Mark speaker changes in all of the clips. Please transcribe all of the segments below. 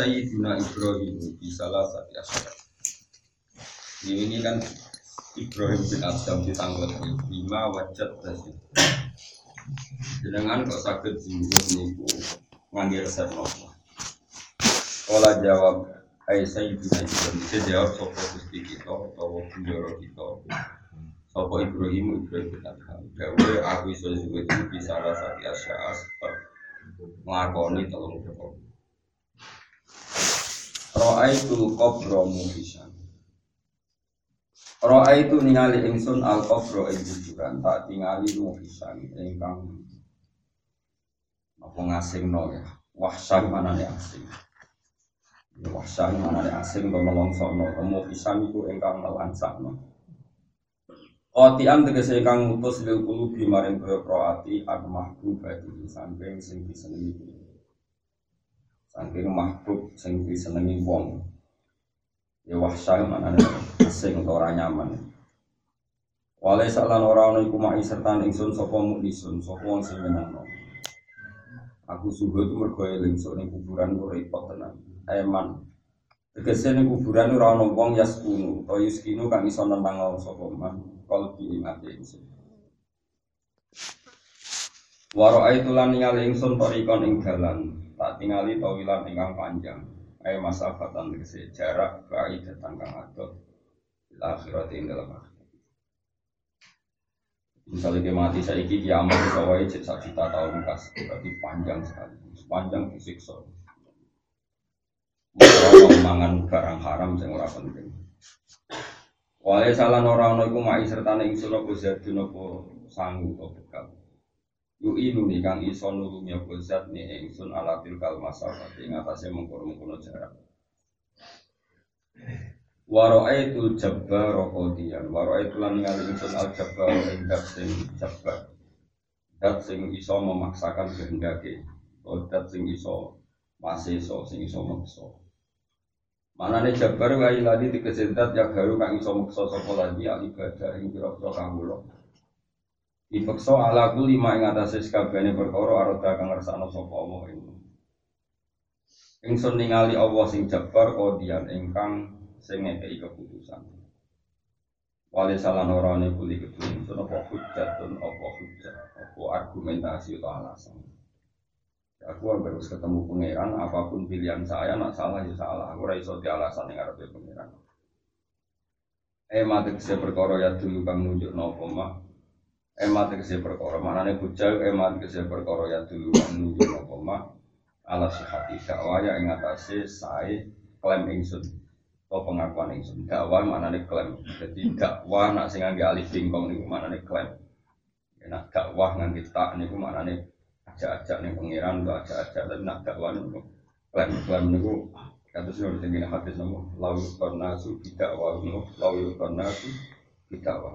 Speaker 1: sayyidina Ibrahim di salah satu asyara. Ini kan Ibrahim bin Adam ditanggal lima wajat tadi. Jenengan kok sakit jinggut niku resep nopo. Ola jawab ay sayyidina Ibrahim. Dia jawab sopo gusti kita atau bendoro kita. Sopo Ibrahim Ibrahim bin Adam. Gawe aku iso nyebut di salah satu asyara sebab nglakoni telung perkara. Kobro muhisan. Roa itu ningali ingsun al kobro ing tak tingali muhisan ingkang apa ngasing no ya. Wahsan mana nih asing. Wahsan mana nih asing pemelongso no. Muhisan itu ingkang melansak no. Kotian tegese ingkang mutus lil kulubi maring kroati an mahbub bagi samping sing disenengi Saking mahbub sing disenengi wong. Ya wahsyah mana asing atau ora nyaman. Wale salan ora ana iku mai serta ingsun sapa muklisun sapa wong sing menangno. Aku subuh itu mergo eling sok ning kuburan ku repot tenan. Eman. Tegese ning kuburan ora ana wong yaskunu, to yuskinu kang iso nentang sapa man kalbi ing ingsun. Waro itu lan ningali ingsun torikon ing dalan tak tingali tawilan ingkang panjang. Ay masafatan tegese jarak baik datang kang adoh. Akhirat ing dalam misalnya dia mati saya iki kiamat kawai cek sak juta tahun kas berarti panjang sekali. Panjang disiksa. Mau mangan barang haram yang ora penting. Wale salah orang iku mai sertane ingsun apa zadun apa sangu apa. Yu inu nih kang iso nulungi apa zat nih ingsun alatil kal masafat ing atase mengkono-mengkono jarak. Waro'aitul jabbar qadiyan waro'aitul lan ningali ingsun al jabbar ing dat sing jabbar. Dat sing iso memaksakan kehendake. Dat sing iso masih iso sing iso maksa. Mana nih jabbar wa iladi dikesentat ya garu kang iso maksa sapa lagi al ibadah ing pira-pira kawula. Dipeksa ala ku lima ing atase sakabehane perkara aroda kang ngersakno sapa Allah ing. Ingsun ningali Allah sing jabar kodian ingkang sing ngekeki keputusan. Wali salah norane kuli kudu ingsun apa hujjatun apa hujjat apa argumentasi atau alasan. Aku harus ketemu pangeran apa pun pilihan saya nak salah ya salah. Aku ora iso alasan ning ngarepe pangeran. Eh mati kese perkara ya dulu kang nunjuk napa mak emat kese perkara. Manane bujal emat kese perkara. Ya duluan nunjuk apa mak? Ala sihati dakwah ya ing atase sae klaim ingsun. Atau pengakuan ingsun? Dakwah manane klaim jadi dakwah nak sing ngangge alif bingkong niku manane klaim nak dakwah ngangge tak niku manane ajak-ajak ning pangeran atau ajak-ajak. Tapi nak dakwah niku klaim klaim niku sih udah tinggal hadis nopo kornasu tidak wah nopo lawu kornasu tidak wah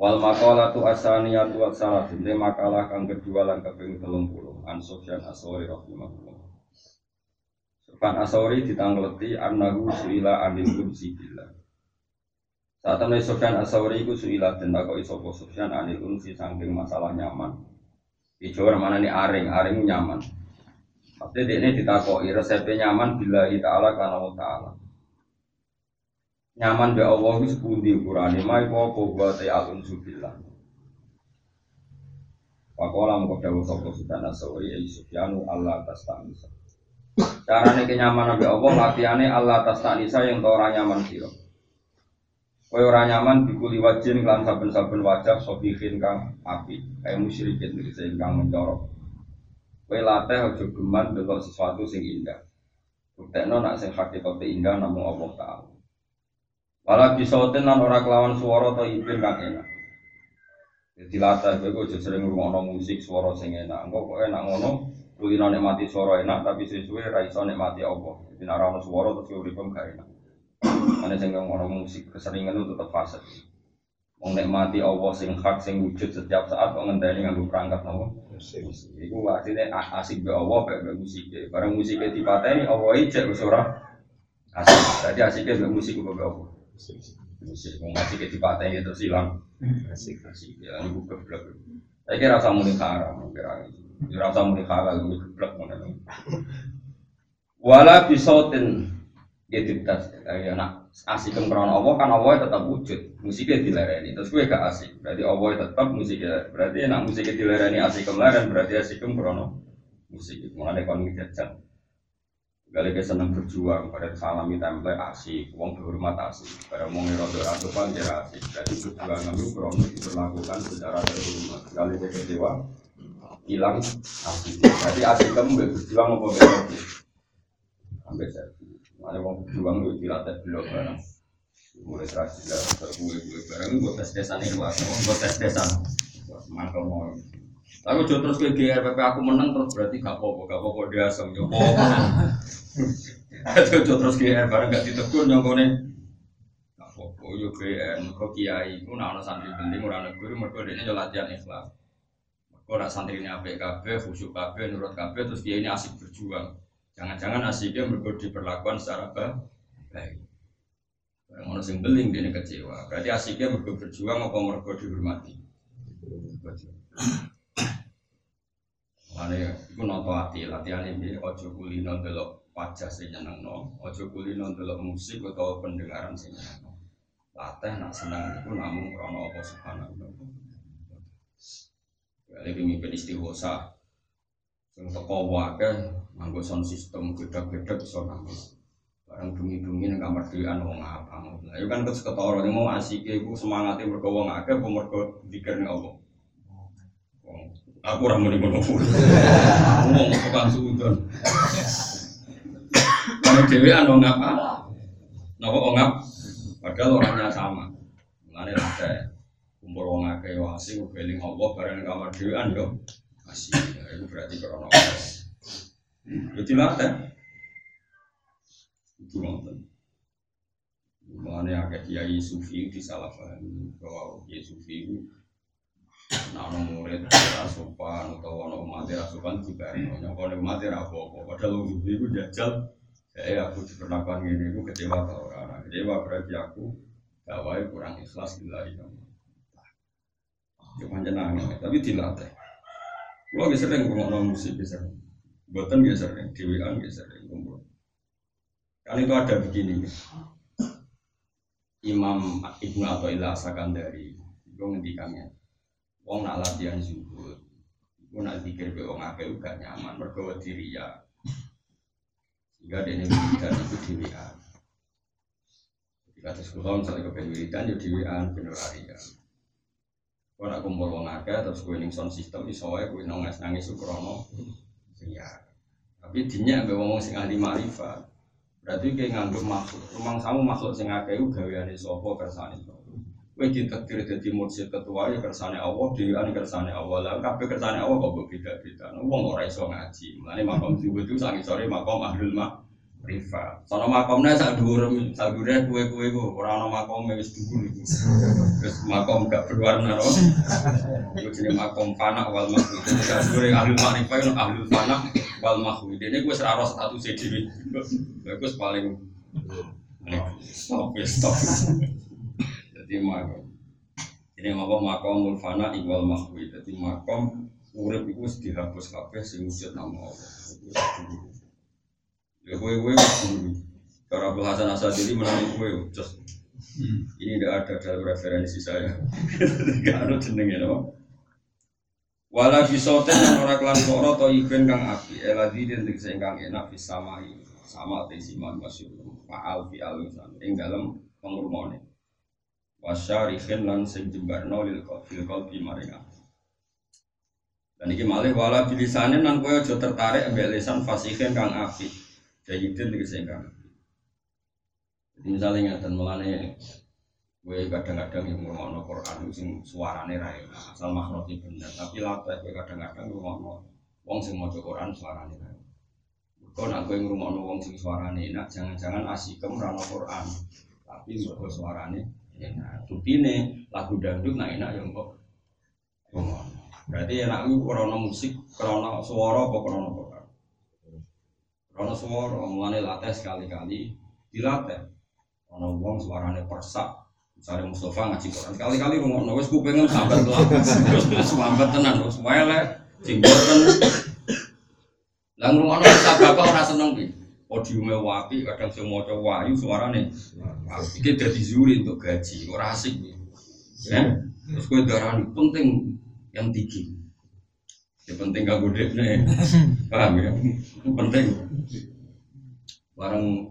Speaker 1: Wal makalah tu asaniyat wa salatin Ini makalah kang kedua lan kaping telung puluh. An Sufyan Asori rahimahullah. Sufyan Asori ditanggleti Annahu su'ila anil unsi billah. Saat temen Sufyan Asori iku su'ila Dan takut isopo Sufyan anil unsi Sangking masalah nyaman. Jawa mana ini aring, aring nyaman. Tapi ini ditakoi resepnya nyaman Bila ta'ala karena ta'ala nyaman be Allah wis pundi ukurane mai apa wa ta'alun subillah Pakola mengko dawuh sapa Sultan Asori ai Sufyanu Allah tastanisa. Carane kenyamanan be Allah latihane Allah tastanisa yang ora nyaman sira. Kowe ora nyaman dikuli wajin lan saben-saben wajah sobihin kang api, kayak musyrikin iki kang mencorok. Kowe latih aja geman sesuatu sing indah. Buktekno nak sing hakikate indah namung Allah Ta'ala. Wala bisoten lan ora kelawan swara atau ipin kang enak. Jadi latah kowe kok sering ngrungokno musik swara sing enak. Engko kok enak ngono, kulino nikmati swara enak tapi sesuwe ra iso nikmati Allah. Jadi nek ora ono swara terus uripem gak enak. Ane sing ngono musik keseringan itu tetep fase. Wong mati Allah sing hak sing wujud setiap saat kok ngenteni nganggo perangkat napa? Musik. Iku artinya asik be Allah be be musik. Barang musiknya dipateni Allah ijek wis ora asik. Berarti asiknya be musik kok be Allah. Musik. Wong asik dipateni terus ilang. Asik asik. Ya niku geblek. Saya kira rasa muni haram, kira. Ya rasa muni halal, geblek ngono. Wala bisautin ya ditas ya nak asik krono Allah kan Allah tetap wujud musiknya dilereni terus gue gak asik berarti Allah tetap musiknya berarti nak musiknya dilereni asik kemarin berarti asik krono musik mulai kon jajan Gale ke seneng berjuang pada salami template asik, wong berhormat asik, pada mau ngirodo ratu panjer asik. Jadi berjuang kami krono diperlakukan secara terhormat. Gale ke kecewa, hilang asik. Jadi asik kamu berjuang apa berjuang? Sampai saya ada wong juang itu dilatih belum barang. Mulai terakhir gue barang gue tes desan ini lah, gue tes desan. Mangkel mau. Tapi jauh terus ke GRPP aku menang terus berarti gak apa-apa, gak apa-apa dia asam yo. Jauh terus GR barang gak ditegur nyongkone. Gak apa-apa yo GR, kok kiai, ku nak santri penting ora guru mergo dene yo latihan ikhlas. Mergo nak santri ini apik kabeh, khusyuk kabeh, nurut kabeh terus dia ini asik berjuang. Jangan-jangan asiknya mergo diperlakukan secara baik. Orang orang yang beling dia kecewa. Berarti asiknya mergo berjuang apa mergo dihormati. Mana ya, itu noto hati latihan ini ojo kulino delok wajah sing no, ojo kulino delok musik atau pendengaran sing no. Latih nak senang itu namun krono apa subhanahu wa taala. Lagi mimpin istighosa, sing teko wae nganggo sound system beda-beda bisa nangis. Barang bumi-bumi ning kamar dhewean wong apa. Lah yo kan kes ketara mau asike iku semangate mergo wong akeh apa mergo Allah. Aku ora muni ngono. Wong tukang sudon. Kalau dhewean wong apa? Napa wong apa? Padahal orangnya sama. Mulane ada kumpul wong akeh yo asing beling Allah bareng kamar dhewean yo asih itu berarti krono jadi latih itu nonton Mengenai agak kiai sufi di salah paham bahwa kiai sufi nah murid rasupan atau ono mati rasupan juga nyonya kalau mati rapopo padahal sufi itu jajal saya aku diperlakukan ini aku kecewa tau orang kecewa berarti aku gawai kurang ikhlas itu cuma jenang tapi dilatih Gua gak sering ngomong musik bisa. Buatan gak sering, dewean gak sering kumpul. Kan itu ada begini. Imam Ibnu Athaillah Sakandari itu ngendikannya. Wong nak latihan zuhud, iku nak pikir be wong akeh gak nyaman mergo diri ya. Sehingga dia wiridan itu dewean. Ketika sekolah misalnya kepen wiridan ya dewean bener ya. Kau nak kumpul wong akeh terus gue ning sound system iso wae gue nangis nangis ukrono. Ya. Tapi dinya ambek wong sing ahli makrifat. Berarti kayak nganggep makhluk. Rumang samu makhluk sing akeh gaweane sapa kersane. Kowe ditakdir dadi mursyid ketua ya kersane Allah, dhewean kersane Allah. Lah kabeh kersane Allah kok beda-beda. Wong ora iso ngaji. Mulane makom subuh itu sangi sore makom ahlul mak Rifa. Sono makomnya sak dhuwur sak dhuwure kue-kue ku ora ana makome wis dhuwur iku. Wis makom gak berwarna ro. Iku jenenge makom panak wal mahwi. Sak dhuwure ahli makrifah ono ahli panak wal mahwi. Dene kuwi wis ora status dhewe. Lha iku paling stop stop. Jadi makom. Ini makom makom fana iwal mahwi. Jadi makom urip wis dihapus kabeh sing wujud nama Allah. Ya kue kue Cara Abdul Hasan Asadili menang kue just ini tidak ada dalam referensi saya. Tidak ada jenengnya no. Wala bisoten yang ora kelan koro to iben kang api eladi dan tegese kang enak bisa samai sama tesiman masyur faal fi alusan ing dalam pengurmone wasyarihin lan sing jembarno lil fil qalbi maring dan iki malih wala bilisane nang kowe aja tertarik ambek lisan fasihin kang api Sayyidin itu saya kan. Jadi misalnya dan melane gue kadang-kadang yang ngomong Quran sing suarane rai asal makhluk itu benar tapi latih gue kadang-kadang ngomong wong sing mau Quran suarane rai kau nak gue ngomong wong sing suarane enak jangan-jangan asikem rano Quran tapi gue suarane enak. Bukti nih lagu dangdut nah enak yang kok. Berarti enak itu krono musik, krono suara apa krono apa? Krono suara, mulane latih sekali-kali dilatih. Krono wong suarane persak, Misalnya Mustafa ngaji Quran sekali-kali ngomong wes kupingnya sampai telah, sampai tenan, wes melek, jenggoten. Lah ngrungokno sabak kok ora seneng. Podiume wapi, kadang sing maca wahyu suarane. Iki dadi zuri untuk gaji, ora asik. Ya. Terus kowe darani penting yang tinggi. Ya penting gak gede nih. Paham ya? Penting. Bareng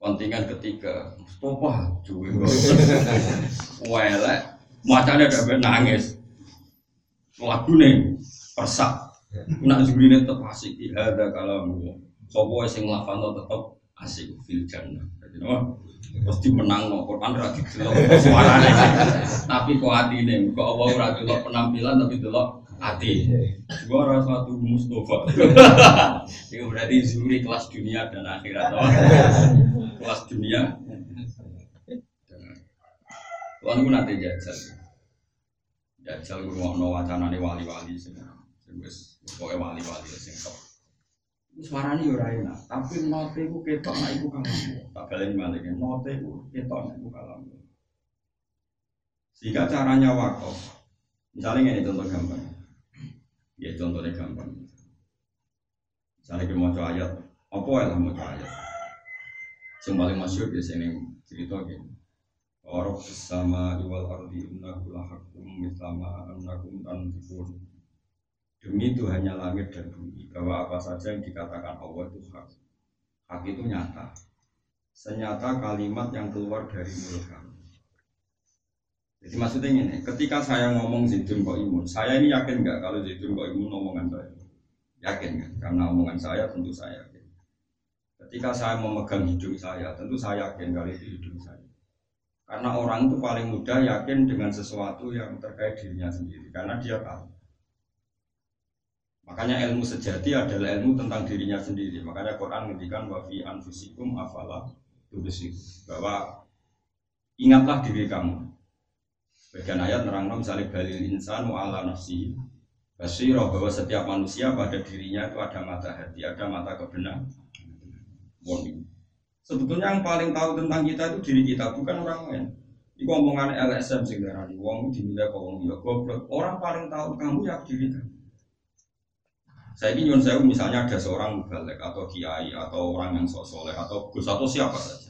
Speaker 1: Kontingan ketiga, Mustafa cuy, welek, macamnya ada nangis, lagu nih, persak, nak jubine tetap asik, ada kalau sopo sing lafano tetap asik fil jannah. Jadi no, pasti menang no Quran ra didelok suarane. Tapi kok atine, kok Allah ora delok penampilan tapi delok hati. Suara satu Mustafa. Itu berarti zuri kelas dunia dan akhirat kelas dunia Tuhan itu nanti jajal jajal gue mau wacana wali-wali sih wis pokoknya wali-wali sing suaranya yo enak. Tapi note ku ketok nak iku kalam tak balik note ku ketok nak iku kalam sehingga caranya wakaf. Misalnya ini contoh gampang. Ya contohnya gampang. Misalnya kita mau ayat apa ya mau ayat? Yang paling masyur biasanya cerita gini. Orang bersama iwal ardi innahu lahakum mislama annakum tanfikun. Demi itu hanya langit dan bumi bahwa apa saja yang dikatakan Allah itu hak. Hak itu nyata. Senyata kalimat yang keluar dari mulut kami. Jadi maksudnya ini, ketika saya ngomong Zaidun kok imun, saya ini yakin nggak kalau Zaidun kok imun omongan saya? Yakin kan? Karena omongan saya tentu saya Ketika saya memegang hidung saya, tentu saya yakin kali itu hidung saya. Karena orang itu paling mudah yakin dengan sesuatu yang terkait dirinya sendiri, karena dia tahu. Makanya ilmu sejati adalah ilmu tentang dirinya sendiri. Makanya Quran ngendikan wa fi anfusikum afala tubsikum bahwa ingatlah diri kamu. Bagian ayat nerang misalnya balil insan wa ala nafsi basirah bahwa setiap manusia pada dirinya itu ada mata hati, ada mata kebenaran warning. Sebetulnya yang paling tahu tentang kita itu diri kita, bukan orang lain. Ini omongan LSM sing darani wong dinilai kok wong ya goblok. Orang paling tahu kamu ya diri kamu. Saya ini nyun saya misalnya ada seorang mubalek atau kiai atau orang yang sok soleh atau gus atau siapa saja.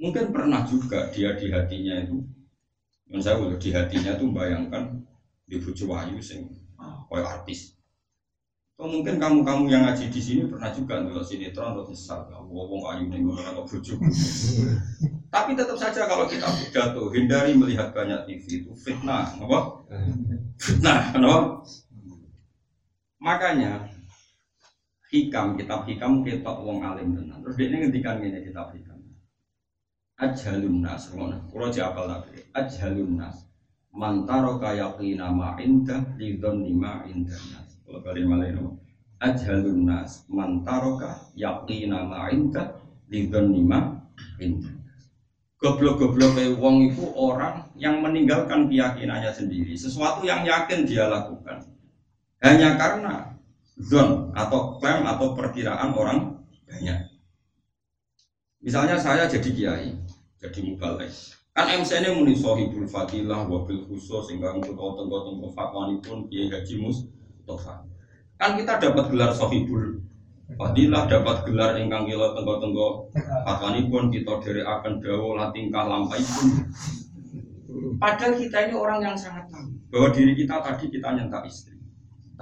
Speaker 1: Mungkin pernah juga dia di hatinya itu, nyun saya di hatinya itu bayangkan di bucu wahyu sing artis. Atau mungkin kamu-kamu yang ngaji di sini pernah juga nonton sinetron atau besar, ngomong ayu nih atau bujuk. Tapi tetap saja kalau kita pidato, hindari melihat banyak TV itu fitnah, apa? Fitnah, apa? Makanya hikam kitab hikam kita wong alim tenan. Terus dia ngendikan ini kitab hikam. Ajhalun nas, ngono. Kulo apal tapi ajhalun nas. Mantaro kaya ma indah lidon lima indah nas. Kalau kali malah ini Ajhalun nas mantaroka yaqina ma'inka lidon lima indah Goblok-goblok wong itu orang yang meninggalkan keyakinannya sendiri Sesuatu yang yakin dia lakukan Hanya karena zon atau klaim atau perkiraan orang banyak Misalnya saya jadi kiai, jadi mubalek Kan MC ini muni sohibul fadilah, wabil khusus, sehingga untuk kau tengok-tengok fatwa pun kiai haji mus Tofa. Kan kita dapat gelar sohibul Fadilah dapat gelar ingkang kilo tenggo tenggo fatwani pun kita dari akan dawo tingkah lampai pun. Padahal kita ini orang yang sangat tahu bahwa diri kita tadi kita nyentak istri.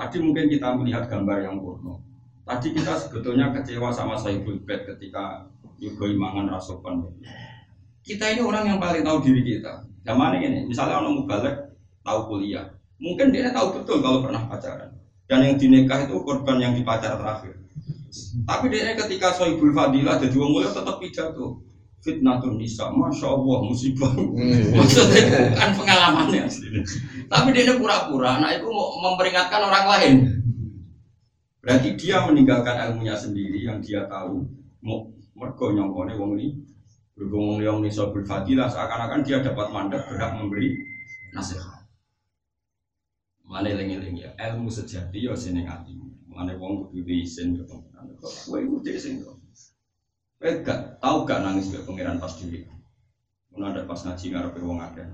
Speaker 1: Tadi mungkin kita melihat gambar yang porno. Tadi kita sebetulnya kecewa sama Saibul Bed ketika juga imangan rasokan. Kita ini orang yang paling tahu diri kita. Zaman ini, misalnya orang mubalek tahu kuliah, mungkin dia tahu betul kalau pernah pacaran. Dan yang dinikah itu korban yang dipacar terakhir. Tapi dia ketika sohibul fadilah jadi wong mulia tetap pidato. Fitnah tuh nisa, masya Allah musibah. Hmm. Maksudnya bukan pengalamannya. Tapi dia pura-pura, nah itu memperingatkan orang lain. Berarti dia meninggalkan ilmunya sendiri yang dia tahu. Mau mergo nyongkone wong ini Berhubung yang nisobul fadilah seakan-akan dia dapat mandat berhak memberi nasihat. Mana lengi-lengi ya, ilmu sejati ya sini atimu. Mana wong kudu diisin ke pengiran. Kowe iku kok. Gak tau gak nangis ke pengiran pas dhewe. Mun ada pas ngaji ngarepe wong akeh.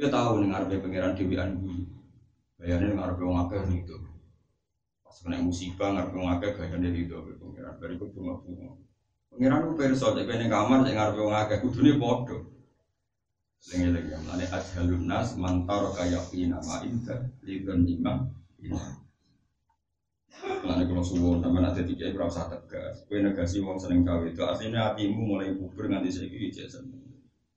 Speaker 1: Kowe tau ning ngarepe pengiran dhewean kuwi. Bayane ngarepe wong akeh gitu. Pas kena musibah ngarepe wong akeh gayane itu ke pengiran. Bariku bunga-bunga. Pengiran ku perso cek ning kamar cek ngarepe wong akeh kudune padha. Lengi-lengi mane ajhalun nas mantar kaya pina ma inda lidon imam. Mulane kalau suwon sampean ada tiga ora tegas. Kowe negasi wong seneng cawe itu artinya hatimu mulai kubur nganti saiki iki seneng.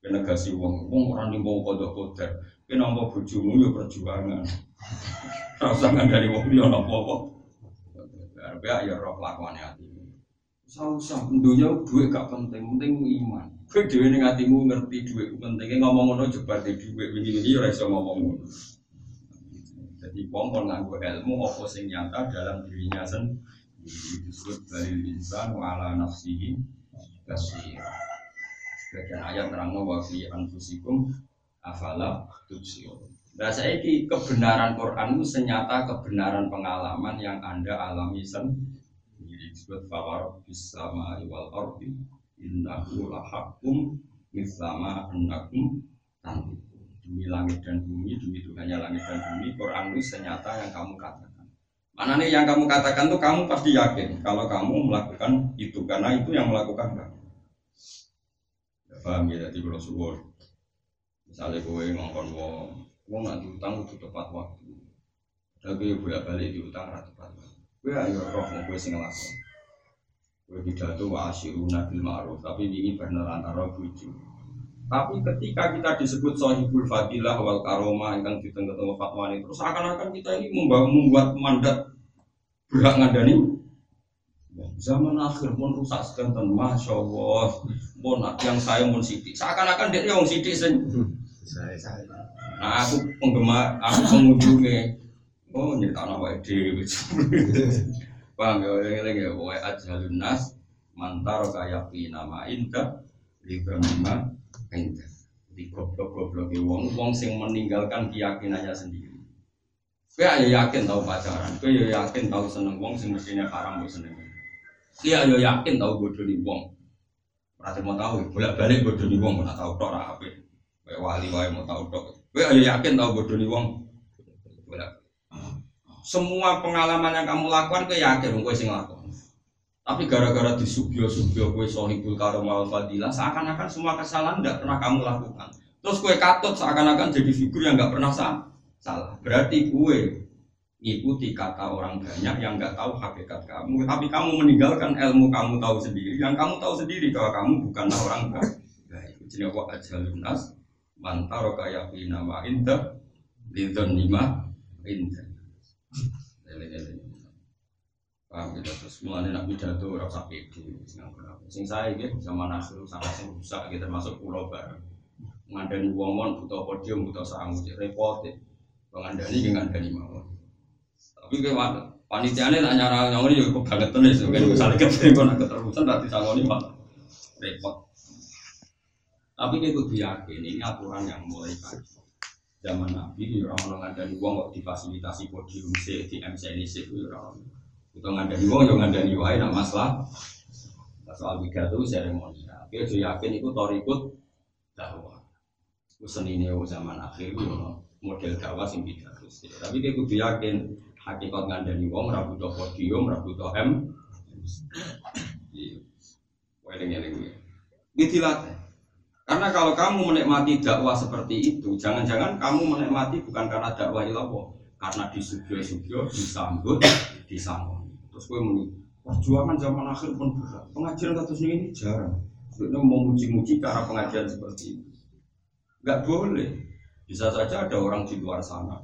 Speaker 1: Kowe negasi wong wong ora nimbo kodok kodar. Kowe nampa bojomu yo perjuangan. Ora usah ngandani wong liya napa apa. Arep ya roh lakone hatimu. Usah-usah dunya duit gak penting, penting iman. Kowe dhewe ning atimu ngerti duit ku penting, ngomong ngono jebar di duit wingi-wingi ora iso ngomong ngono. Jadi wong kon nganggo ilmu apa sing nyata dalam dirinya sendiri disebut dari insan wa ala nafsihi basir. Sebagian ayat terangno wa fi anfusikum afala tubsirun. Nah saiki kebenaran Quran itu senyata kebenaran pengalaman yang Anda alami sendiri disebut fawar bisama wal ardi innahu lahakum mislama annakum tantiqun demi langit dan bumi, demi Tuhannya langit dan bumi, Quran itu senyata yang kamu katakan. Mana nih yang kamu katakan tuh kamu pasti yakin kalau kamu melakukan itu karena itu yang melakukan kamu. Paham ya jadi kalau suwor. Misalnya gue ngongkon wong, wong nggak diutang itu tepat waktu. Tapi gue bolak balik diutang rata tepat waktu. Gue ayo roh mau gue sing ngelakon. Gue tidak tuh wa asyiruna bil ma'ruf, tapi ini bener antara bujuk. Tapi ketika kita disebut sahibul fadilah wal karoma yang ditengah tengah fatwa ini, terus akan-akan kita ini membuat mandat berhak ngadani zaman akhir pun rusak sekanten masya Allah pun yang saya pun sidik seakan-akan dia yang sidik sen nah aku penggemar aku pengunjungnya oh nyerita nama ide paham ya yang ya wa ajhalun nas mantar kayak nama indah libra Ente. Di goblok-goblok wong wong sing meninggalkan keyakinannya sendiri. Kowe ayo yakin tahu pacaran, kowe yo yakin tahu seneng wong sing mestinya haram mbok seneng. Iya yo yakin tahu bodoni wong. Berarti mau tahu bolak-balik bodoni wong ora tahu tok ora apik. Kayak wali wae mau tahu tok. Kowe ayo yakin tahu bodoni wong. Semua pengalaman yang kamu lakukan kowe yakin kowe sing lakon. Tapi gara-gara disubyo-subyo kue sohibul karomal fadilah, seakan-akan semua kesalahan tidak pernah kamu lakukan. Terus kue katut seakan-akan jadi figur yang nggak pernah salah. Berarti kue ikuti kata orang banyak yang nggak tahu hakikat kamu, tapi kamu meninggalkan ilmu kamu tahu sendiri, yang kamu tahu sendiri bahwa kamu bukanlah orang baik. Jadi apa aja lunas, mantaro kaya nama indah, lidon lima indah. Paham gitu terus mulai nak pidato ora usah pede sing saya gitu sama nasru sama sing rusak gitu termasuk pulau bareng. Ngandani wong mon butuh podium butuh sangu repot ya. Ngandani ki ngandani mawon. Tapi kayak panitiane tak nyara nyongoni yo kebangetan wis kan misalnya kepen nak keterusan nanti sangoni mah repot. Tapi kita kudu yakin ini aturan yang mulai kaji. Zaman Nabi, orang orang ngandani uang kok difasilitasi podium C, di MC ini C, itu orang itu ngandani wong yo ngandani wae nak masalah. Soal pidato seremonial. Tapi aja yakin itu torikut dakwah. Ku senine zaman akhir itu model dakwah sing pidato. Tapi dia kudu yakin hakikat ngandani wong ora butuh podium, ora butuh M. Wae dengen Iki dilatih. Karena kalau kamu menikmati dakwah seperti itu, jangan-jangan kamu menikmati bukan karena dakwah ilah karena disugio-sugio, disambut, disambut. Terus gue muni, perjuangan zaman akhir pun berat. Pengajian kasus ini jarang. Sebenarnya mau muji-muji cara pengajian seperti itu. Gak boleh. Bisa saja ada orang di luar sana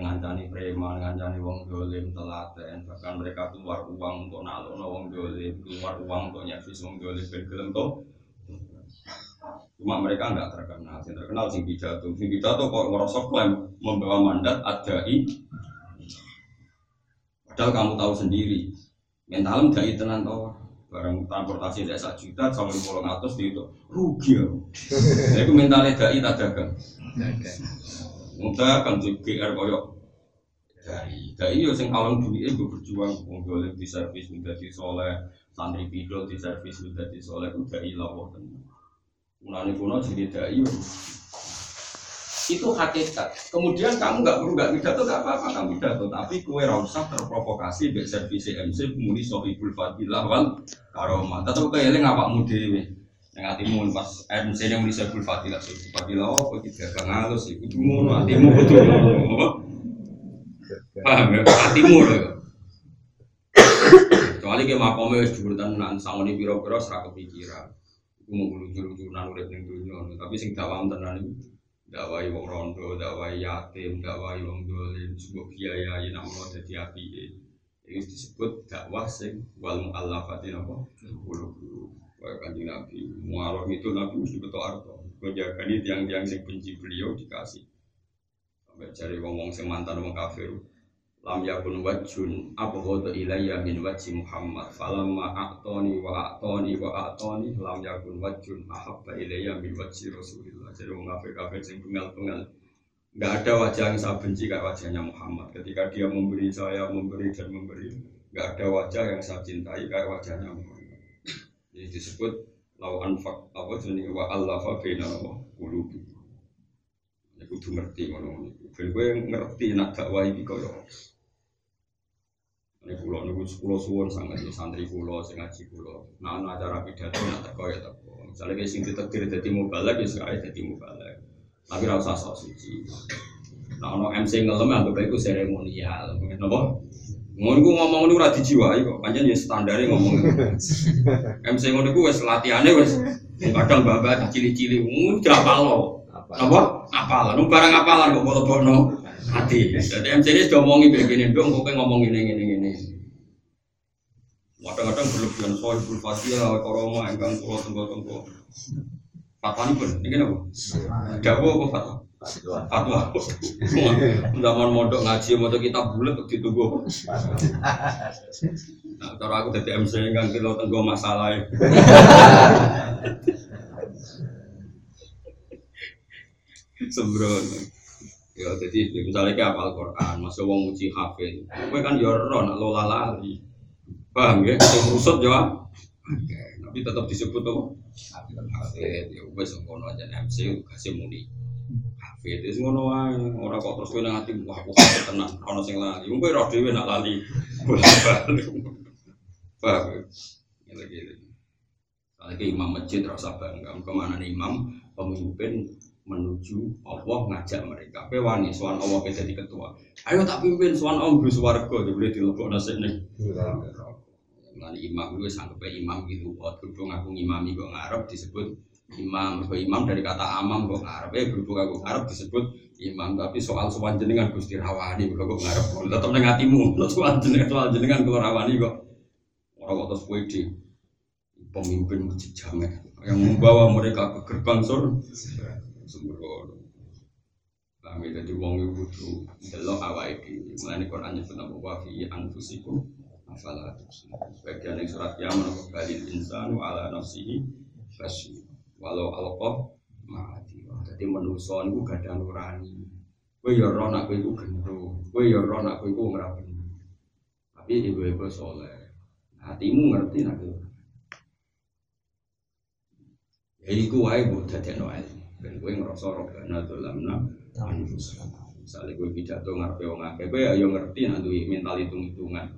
Speaker 1: ngancani preman, ngancani wong dolim, telaten, bahkan mereka keluar uang untuk nalono wong dolim, keluar uang untuk nyervis wong dolim, ben gelem toh. Cuma mereka nggak terkenal, yang terkenal sing pidato, sing pidato kok ngerasa klaim membawa mandat adai Padahal kamu tahu sendiri, mentalem gak tenan tau. barang transportasi tidak satu juta sama lima ratus di itu rugi ya. Jadi mentalnya dai tak dagang. Mudah kan di GR koyok dai. Dai yo sing kalong duit gue berjuang menggolek di servis menjadi soleh santri pidol di servis menjadi soleh udah ilah tenan. Mulane kuno jadi dai yo itu hakikat. Kemudian kamu nggak perlu nggak pidato, nggak apa-apa kamu pidato. Tapi kue rasa terprovokasi be servis MC muni sohibul fadilah wal karomah. Tetap kayak apa dewe. Yang hatimu pas MC yang muni sohibul fadilah sohibul fadilah oh tidak kang halus itu ngono hatimu betul ngono. Paham ya? Hatimu loh. Kecuali ke makomnya wis dhuwur tenan sangone pira-pira serak kepikiran. Iku mau lucu-lucunan urip ning dunya, tapi sing dawam tenan iku dakwai wong rondo, dakwai yatim, dakwai wong dolim, sebuah biaya yang Allah jadi api ini disebut dakwah sing wal mu'allafatin apa? Bulu-bulu Kayak kanjeng Nabi. Mu'arraf itu Nabi mesti betul arto. Kejagaan ini tiang-tiang sing benci beliau dikasih. Sampai cari wong-wong sing mantan wong kafir. Lam yakun wajun abghadu ilayya min wajhi Muhammad. Falamma a'tani wa a'tani wa a'tani lam yakun wajun ahabba ilayya min wajhi Rasulillah. Jadi wong kafir-kafir sing pengal-pengal nggak ada wajah yang saya benci kayak wajahnya Muhammad. Ketika dia memberi saya memberi dan memberi nggak ada wajah yang saya cintai kayak wajahnya Muhammad jadi disebut lau anfak apa jenis wa Allah fa baina qulubi ya kudu ngerti ngono ben kowe ngerti nak dakwah iki koyo ini pulau nunggu pulau suwon sangat di santri pulau sing ngaji pulau. Nah, nah acara pidato nak teko ya teko. Misalnya kayak sing ditekdir jadi mubalek ya sekali jadi mubalek. Tapi rasa sok suci. Nah, ono MC ngelem anggap itu seremonial. Napa? Ngono ku ngomong niku ora dijiwai kok. Pancen ya standare ngomong. MC ngono ku wis latihane wis kadang babak cili-cili udah apal Apa? Apalan. Barang apalan kok bono-bono hati. Jadi MC ini sudah ngomongi begini dong, kok ngomong ini ini ini. Kadang-kadang berlebihan soal berfasilah, koroma, engkang pulau tenggo tenggo. Fatwa ini pun, ini apa? Dawa apa fatwa? Fatwa. Zaman mondok ngaji, mondok kita bulat ditunggu. Nah, kalau aku jadi MC kan kilo tenggo masalah. Sembrono. Ya jadi misalnya kayak apal Quran, masa wong uji hafid, kowe kan ya ora nak lola lali. Paham ya? Sing rusut ya. Oke, tapi tetap disebut apa? Hafid. Ya wis ngono aja MC kasih muni. Hafid wis ngono wae. Ora kok terus kowe nang ati wah aku tenang ono sing lali. Wong kowe ora dhewe nak lali. Paham? Lagi-lagi. Lagi imam masjid rasa bangga, ke mana nih imam pemimpin menuju Allah ngajak mereka. Kowe wani sowan Allah jadi ketua. Ayo tak pimpin sowan Allah bro swarga boleh dilebok nasi nih. Mulane imam gue sanggup imam gitu. Berhubung aku ngimami kok ngarep disebut imam. Kau imam dari kata amam kok ngarep. Eh berhubung aku ngarep disebut imam. Tapi soal soal jenengan gusti rawani kok kok ngarep. Tetap neng hatimu. Soal jenengan soal jenengan kok rawani kok. Orang kok terus pede. Pemimpin masjid jamek yang membawa mereka ke gerbang surga sembrono. Kami jadi wong ibu butuh delok awake dhewe. Mulane Quran nyebut apa wa fi anfusikum afala Sebagian yang surat yang menurut balil insan ala nafsihi basir. Walau alqah ma'ati. Jadi manusia itu gak ada nurani. Kowe ya roh nak kowe iku gendro. Kowe ya roh nak kowe iku ora Tapi ibu-ibu soleh. Hatimu ngerti nak Ya iku wae mbok dadekno ilmu. Dan gue ngerasa robbana dolamna anfus. Misalnya gue pidato ngarepe wong akeh, gue ayo ngerti nak mental hitung-hitungan.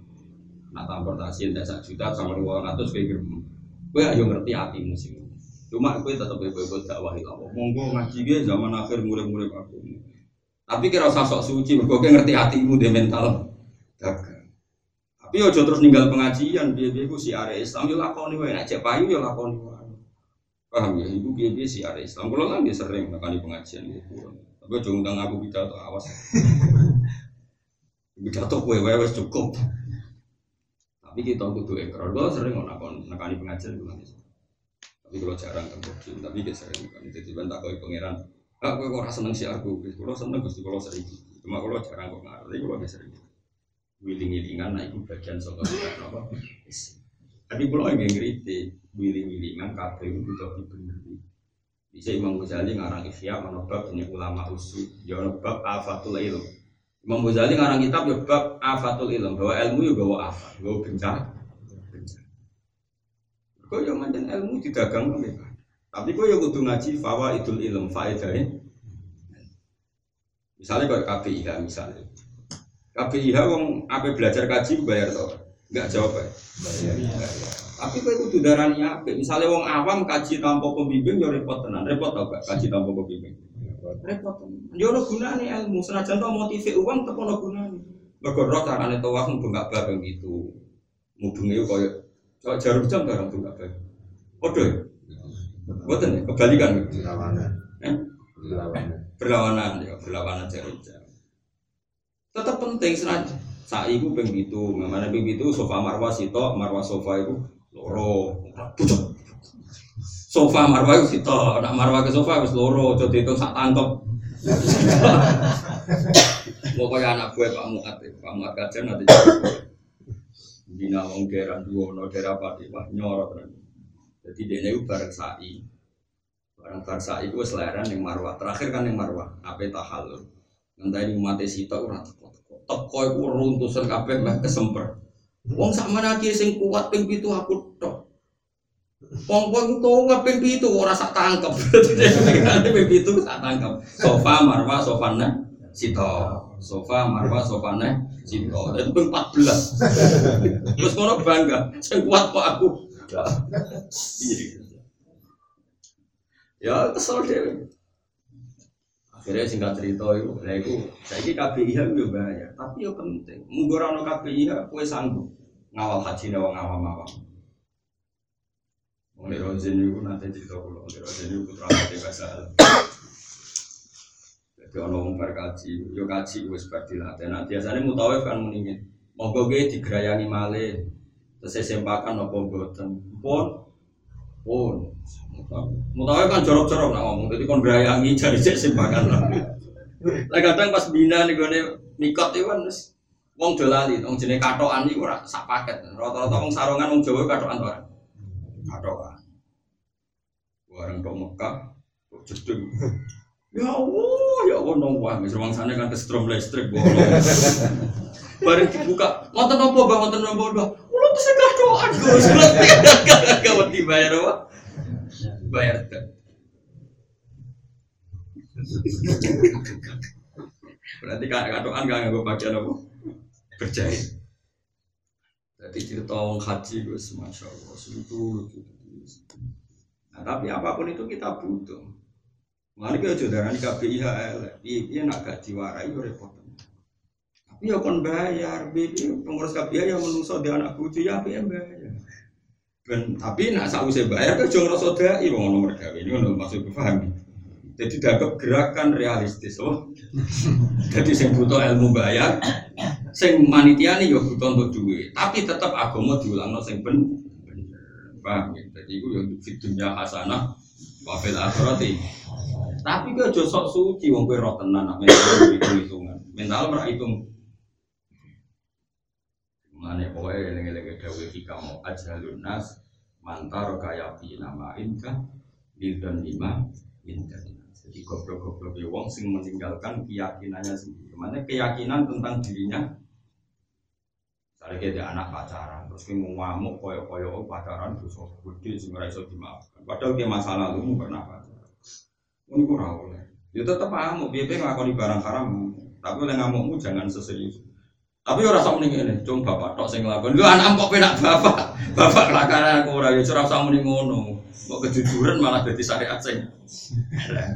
Speaker 1: Nah transportasi ndak sak juta sama dua ratus. Gue ayo ngerti hatimu sih. Cuma gue tetap bebo dakwah ilah. Monggo ngaji gue zaman akhir mulai-mulai aku. Tapi kira usah sok suci, gue ngerti hatimu dia mental. Tapi ojo terus ninggal pengajian, dia dia gue si area Islam, yo lakoni wae, nak payu yo lakoni wae. Paham ya, ibu biaya biaya sih ada Islam. Kalau kan dia sering di pengajian gitu. Tapi jangan undang aku pidato awas. pidato kue kue cukup. Tapi kita kudu ekor. Gue sering nakon nakani pengajian gue Tapi kalau jarang terbukti, tapi kita sering kan. Jadi bentak kau pangeran. Gue kok seneng sih aku. Kalau seneng gusti kalau sering. Cuma kalau jarang kok ngarep. Tapi kalau sering. Wiling-wilingan, nah itu bagian soal apa? Tadi pulau yang ngerti, wiling-wilingan kabeh itu butuh dibeneri. Bisa Imam Ghazali ngarang Ihya menobak ini ulama usul, ya menobak afatul ilm. Imam Ghazali ngarang kitab ya bab afatul ilm, bahwa ilmu ya bawa afat, bawa bencana. Kau yang manjan ilmu didagang kan Tapi kau yang kudu ngaji fawa idul ilm faedahnya. Misalnya kau KPIH misalnya. KPIH wong apa belajar kaji bayar tau? Enggak jawab ya. Tapi kowe kudu darani apik. Misale wong awam kaji tanpa pembimbing ya repot tenan. Repot tau gak kaji tanpa pembimbing? Repot tenan. Ya ono gunane ilmu senajan to motive uang tetep ono gunane. Mergo roh carane tawaf mung gak bab gitu. Mubenge koyo kok jarum jam barang tuh bab. Padha ya? Boten ya, kebalikan. Berlawanan. Eh? Berlawanan. Berlawanan ya, berlawanan jarum jam. Tetap penting senajan Sa'i ku ping pitu, mana ping pitu sofa marwah sito, marwah sofa itu loro. Pucuk. Sofa marwah itu sito, nak marwah ke sofa wis loro, aja dihitung sak tangkep. Pokoknya anak gue Pak Muat, Pak Muat kajian nanti Dina wong daerah dua, no daerah pati, wah nyorot Jadi dia ini bareng sa'i, bareng bareng sa'i gue seleran yang marwah. Terakhir kan yang marwah, apa tahalul. Nanti ini umat sito orang teko iku runtusan kabeh meh kesemper. Wong sak menaki sing kuat ping pitu aku tok. Wong wong tuwa ping pitu ora sak tangkep. Berarti ping pitu sak tangkep. Sofa marwa sofana sito. Sofa marwa sofana sito. Itu ping 14. Terus ngono bangga, sing kuat kok aku. Ya kesel deh. Akhirnya singkat cerita itu, nah itu saya ini KPIH itu bahaya, tapi ya penting. Mungkin orang KPIH, kue sanggup ngawal haji nawang ngawam awam. Mulai Rozin itu nanti cerita pulau, mulai Rozin itu putra hati bahasa Jadi orang ngomong kaji, yo kaji gue seperti latih. Nah biasanya mutawif kan mau gue digerayangi male, terus sempakan nopo boten, pun, pun. Mutawa kan jorok-jorok nak ngomong, jadi kon berayangi jadi cek simpangan lah. Lah kadang pas bina nih gue nikot itu kan wong dolali, wong jenis katoan itu ora sak paket. Rata-rata wong sarungan wong Jawa katoan tuh. Katoan. Bareng ke Mekah, jedeng. Ya Allah, ya Allah nong wah, misal sana kan ke strom listrik bolong. Bareng dibuka, ngoten nopo bang. Ulo tuh segah doan, gue sulit gak gak bayar apa bayar kan. Berarti kan katokan gak nggak bagian apa? Berjahit. Jadi cerita orang haji gue masya Allah itu Nah, tapi apa pun itu kita butuh. Mari kita jodoh ini KBIHL, iya nak gak diwarai ya repot. Tapi ya kon bayar, BB pengurus KBIH yang menungso di anak bucu ya, tapi yang bayar. Ben, tapi nak sausé bayar kan jangan rasa dai wong nomor gawe ini ngono maksud paham. Jadi dianggap gerakan realistis oh. Jadi sing butuh ilmu bayar, sing manitia nih yo butuh untuk duit, tapi tetap agama diulangno sing ben Paham ya? Jadi itu yang di dunia hasanah wafil akhirati. Tapi gue josok suci, wong gue roh mental hitung hitungan, mental merah hitung. Mana pokoknya yang dawe hikam ajalun nas mantar kaya pi nama inka dan lima inka. Jadi goblok-goblok wong sing meninggalkan keyakinannya sendiri. Mana keyakinan tentang dirinya Misalnya kita anak pacaran, terus kita mau ngamuk koyo-koyo oh, pacaran terus gede sing ora iso dimaafkan. Padahal dia masa lalu pernah pacaran. Ini kurang oleh. Ya tetap ngamuk, biar ngelakoni barang haram. Tapi oleh ngamukmu jangan seserius. Tapi ora sok muni ngene, cung bapak tok sing nglakon. Lho anak kok penak bapak. Bapak lakukan aku ora ya ora usah muni ngono. Kok kejujuran malah dadi syariat sing.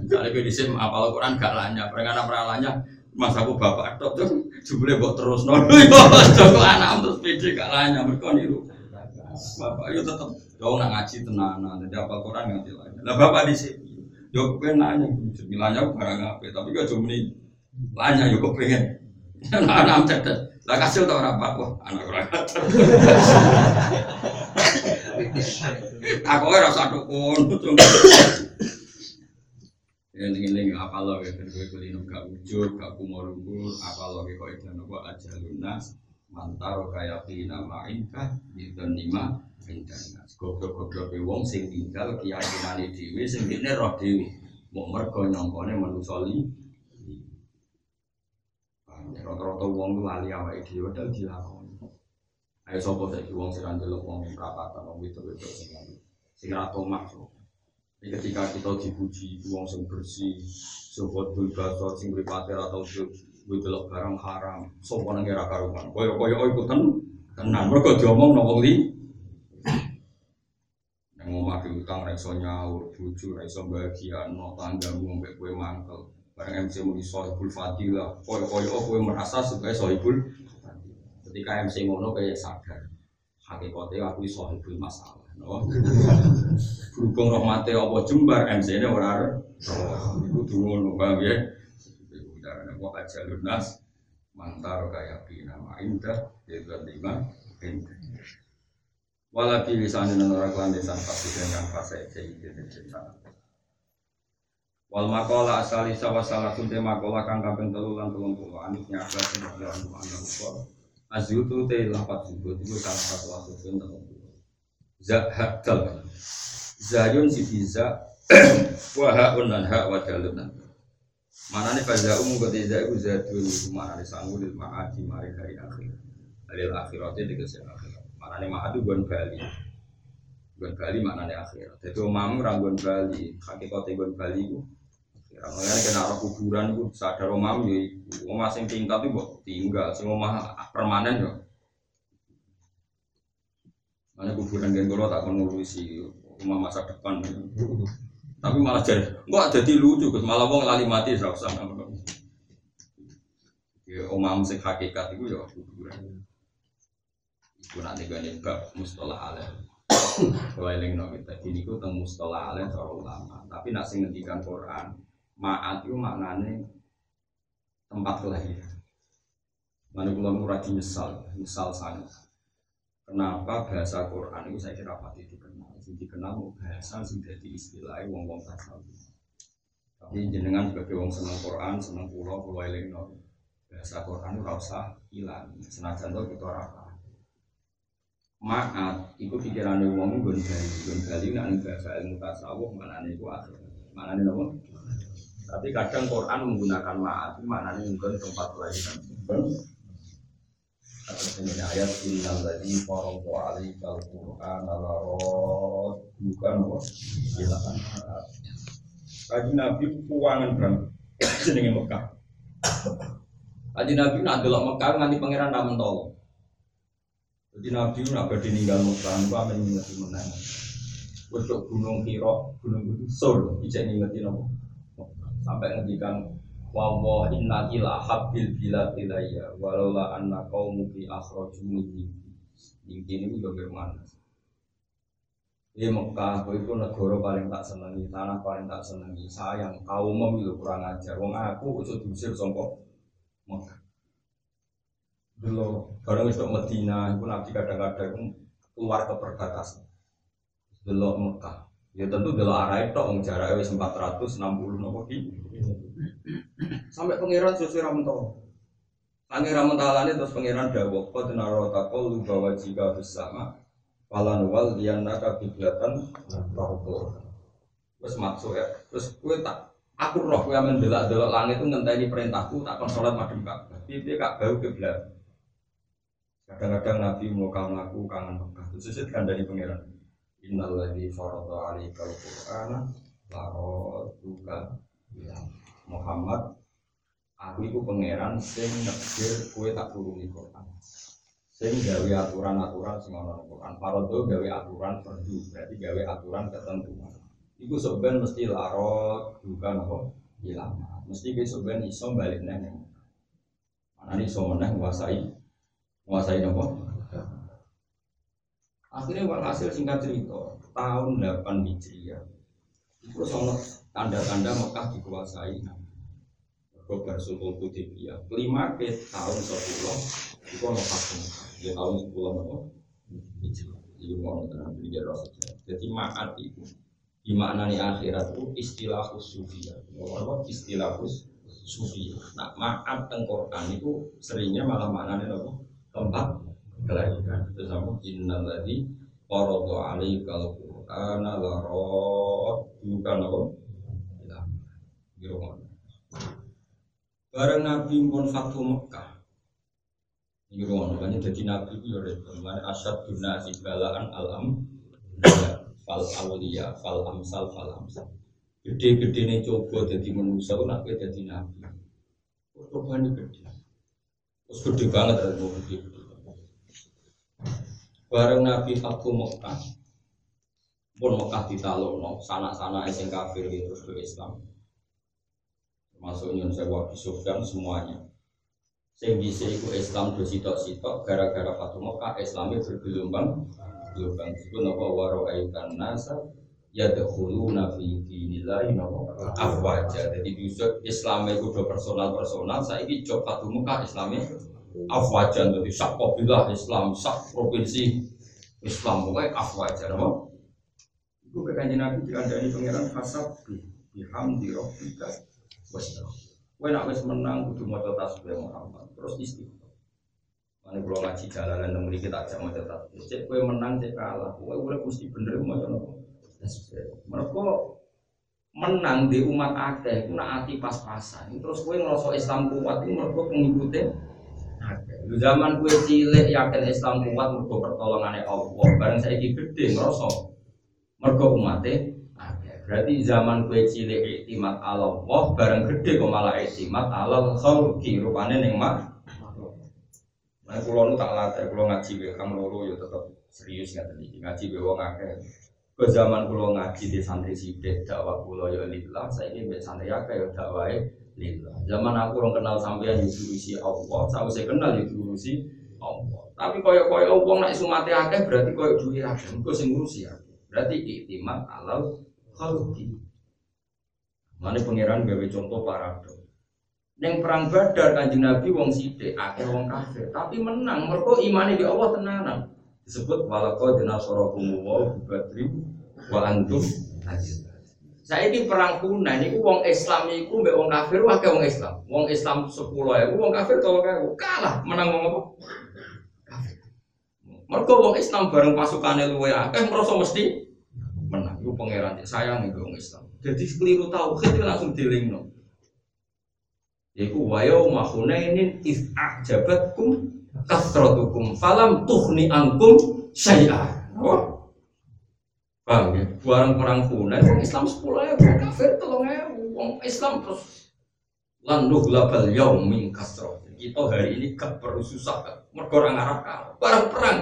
Speaker 1: Misalnya kowe disim apal Quran gak lanya, perengan ora lanya, Mas aku bapak tok tuh jebule mbok terus nono. Joko anak terus pede gak lanya mergo. Bapak yo tetep yo nak ngaji tenanan, jadi apal Quran nganti lanya. Lah bapak di sini yo pengen nanya, bilangnya barang apa, tapi kok cuma lanya yo kok pengen. Anak-anak cerdas. Lah kasil tau ora Pak? Wah, anak ora ngajar. Aku ora usah dukun. Ya ning-ning apa lo ya kowe kulino gak ujug, gak kumur-umur, apa lo kok itu nopo aja lunas Mantaro kaya pina ma'inka Yudon lima Indana Goblok-goblok wong sing tinggal keyakinane dhewe sing dene roh dhewe Mau mergo nyongkone manusa li. Rata-rata wong ku lali awake dhewe padahal dilakoni. Ayo sapa saiki wong sing ndelok wong prapatan wong itu-itu sing sing ra tomak Jadi ketika kita dipuji wong sing bersih, sobat dul basor sing mripate atau gue delok barang haram, sopo nang kira karuan. Koyo koyo ikutan tenan, mergo diomong nang wong li. Nang omah utang ra iso nyaur, bojo ra iso bahagiano, tanggamu mbek kowe mangkel. Barang MC muni sohibul fadilah, koyo koyo kowe merasa sebagai sohibul Ketika MC ngono kayak sadar, hakikatnya aku sohibul masalah. No? Berhubung rahmati apa jembar MC ini orang itu dulu bang ya. Wa aja lunas mantar kayak bina indah itu lima indah. Walau di lisan orang kelandesan pasti dengan fase jadi cerita. Wal makola asali sawa salah kunte makola kang kaping telu lan telung puluh anis nyabla sing berjalan anu Azyutu te lapat jubut itu salah satu asusun telung puluh. Zahadal Zayun si biza Wahaun dan hak wadalun Mana nih pada umum ketiga itu zadun Mana nih sanggup di ma'adi mari hari akhir. Hari akhiratnya di kesel akhirat. Mana nih ma'adu gon bali. Gon bali mana nih akhirat. Jadi umam ranggon bali. Hakikatnya gon bali itu Makanya kena arah kuburan itu sadar umam ya Omah sing tingkat itu tinggal. Sing omah permanen ya Mana kuburan gen tak ngurusi. Rumah masa depan. Tapi malah jadi, nggak jadi lucu, Gus. Malah wong lali mati serau sama. Ya, omam sing hakikat itu ya kuburan. Iku nanti gane bab mustalah alim. Kalau eling no kita, ini ku tentang mustalah alim seorang ulama. Tapi nak sing ngendikan Quran, maat itu maknane tempat kelahiran. Mana kula murah nyesal, nyesal sangat. Kenapa bahasa Quran itu saya kira pasti dikenal. Sing dikenal bahasa sing jadi istilah wong wong tasawuf. Jadi jenengan sebagai wong seneng Quran, seneng pulau pulau eling no. Bahasa Quran itu rasa hilang. Senajan to kita ora Maat, itu pikirannya wong gun gali, gun gali nak bahasa ilmu tasawuf mana nih itu akhir, mana nih nopo. Tapi kadang Quran menggunakan maat, nih gun tempat kelahiran. Atas ini ayat innal ladzi faradu alaikal qur'ana larad bukan kok silakan. Kaji Nabi kuangan bram jenenge Mekah. Kaji Nabi nak delok Mekah nganti pangeran ra mentolo. Jadi Nabi nak badhe ninggal Mekah niku amen ngingeti menang. Wes gunung Hira, gunung Sur, ijek ngingeti nopo. Sampai ngendikan wa inna ila habbil bila ilayya walau la anna qaumuki akhraju minni ini juga bermana Di Mekah, itu negara paling tak senangi, tanah paling tak senangi. Sayang, kaum itu kurang ajar. Wong aku itu diusir sompok Mekah. Dulu, barang itu Medina, itu nanti kadang-kadang keluar ke perbatasan. Dulu Mekah. Ya tentu dulu arah itu, jaraknya 460 nopo Sampai pangeran sesuai ramentol. Pangeran mentalan terus pangeran dawuh qad naro taqallu bahwa jika bersama falan wal yang naka kiblatan rohbo. Terus maksud ya, terus gue tak aku roh gue mendelak-delok langit itu ngenteni perintahku tak kon salat madhep Ka'bah. Piye Ka'bah kiblat. Kadang-kadang Nabi mau kang ngaku kangen Mekah. Terus sesuk kandhani pangeran. Innal ladzi farada 'alaikal qur'ana la duka Muhammad. Aku itu pangeran sing nekir kue tak turuni Quran. Sing gawe aturan-aturan sing ana Quran. Parodo gawe aturan perdu berarti gawe aturan ketentuan. Iku sebenarnya mesti larot bukan apa hilang mesti besok ben iso balik neng mana nih iso menang menguasai menguasai apa akhirnya walhasil singkat cerita tahun 8 Hijriah itu soal tanda-tanda Mekah dikuasai. Kobar Sultan Hudaybiyah kelima ke tahun sepuluh itu ono vaksin ya tahun sepuluh apa? Itu mau tenang belajar jadi maat itu di mana nih akhirat itu istilah sufia apa istilah sufia nah maat tengkoran itu seringnya malah mana nih apa tempat innal ladzi qarada alaikal qur'ana la bukan apa? Ya bareng Nabi pun Fatu Mekah. Ini makanya jadi Nabi itu ya mana asyad dunasi balaan alam. Fal awliya fal amsal fal amsal. Gede-gede nih coba jadi manusia nak jadi Nabi. Coba ini gede? Terus gede banget ada gede bareng Nabi Fatu Mekah. Pun Mekah ditalono sana-sana sing kafir terus ke Islam. Termasuk Nyun Sewa Sufyan semuanya. Sing bisa iku Islam do sitok-sitok gara-gara Fatu Mekah Islamnya bergelombang. Gelombang itu napa waro aikan nasa ya dahulu fi dinillahi napa? Afwaja. Jadi bisa Islam itu do personal personal saya ini job Fatu Mekah Islamnya afwajan jadi sak kabilah Islam sak provinsi Islam pokoknya afwajan apa itu kekanji Nabi dikandani pangeran hasab bihamdi rabbika wastaghfir Kowe nak wis menang kudu maca tasbih Muhammad terus istighfar. Mane kula ngaji jalanan nang mriki tak jak maca tasbih. Cek kowe menang cek kalah, kowe urip mesti bener maca? Tasbih. Mergo menang di umat akeh ku nak ati pas-pasan. Terus kowe ngrasa Islam kuat iku mergo. Lu zaman kowe cilik yakin Islam kuat mergo pertolongane Allah. Bareng saiki gede ngrasa mergo umate Berarti zaman kue cilik iktimat Allah, bareng gede kok malah iktimat Allah khalqi rupane ning mak. Nah, kulo nu tak latih, kulo ngaji be kang loro ya tetep serius ngaten iki. Ngaji be wong akeh. Ke zaman kulo ngaji di santri sithik dakwah kulo ya lillah, saiki mbek santri akeh ya dakwahe lillah. Zaman aku orang kenal sampean diurusi Allah, saya kenal diurusi Allah. Tapi koyo-koyo wong nek sumate akeh berarti koyo duwe akeh, engko sing ngurusi akeh. Berarti iktimat Allah khalqi. Mana pangeran gawe contoh paradok. Neng perang Badar kanjeng Nabi wong sithik, akeh wong kafir, tapi menang mergo imane di Allah tenanan. Disebut walaqad nasarakum wa badri wa antum aziz. Saiki perang Hunain niku wong Islam iku mbek wong kafir akeh wong Islam. Wong Islam 10.000, wong kafir 3000. Kalah menang wong apa? Kafir. Mergo wong Islam bareng pasukane luwe akeh merasa mesti menang. Itu pangeran sayang itu orang Islam. Jadi keliru tauhid itu langsung dilingno. Yaiku wayo mahunainin is ajabatkum kasrotukum falam tuhni angkum syai'ah. Oh. Paham ya? Barang perang Hunain, orang Islam sepuluh ya, orang kafir tolong ya, orang Islam terus landuh labal yaum min kasro. Kita hari ini gak perlu susah, mergo orang Arab kalah. Barang perang,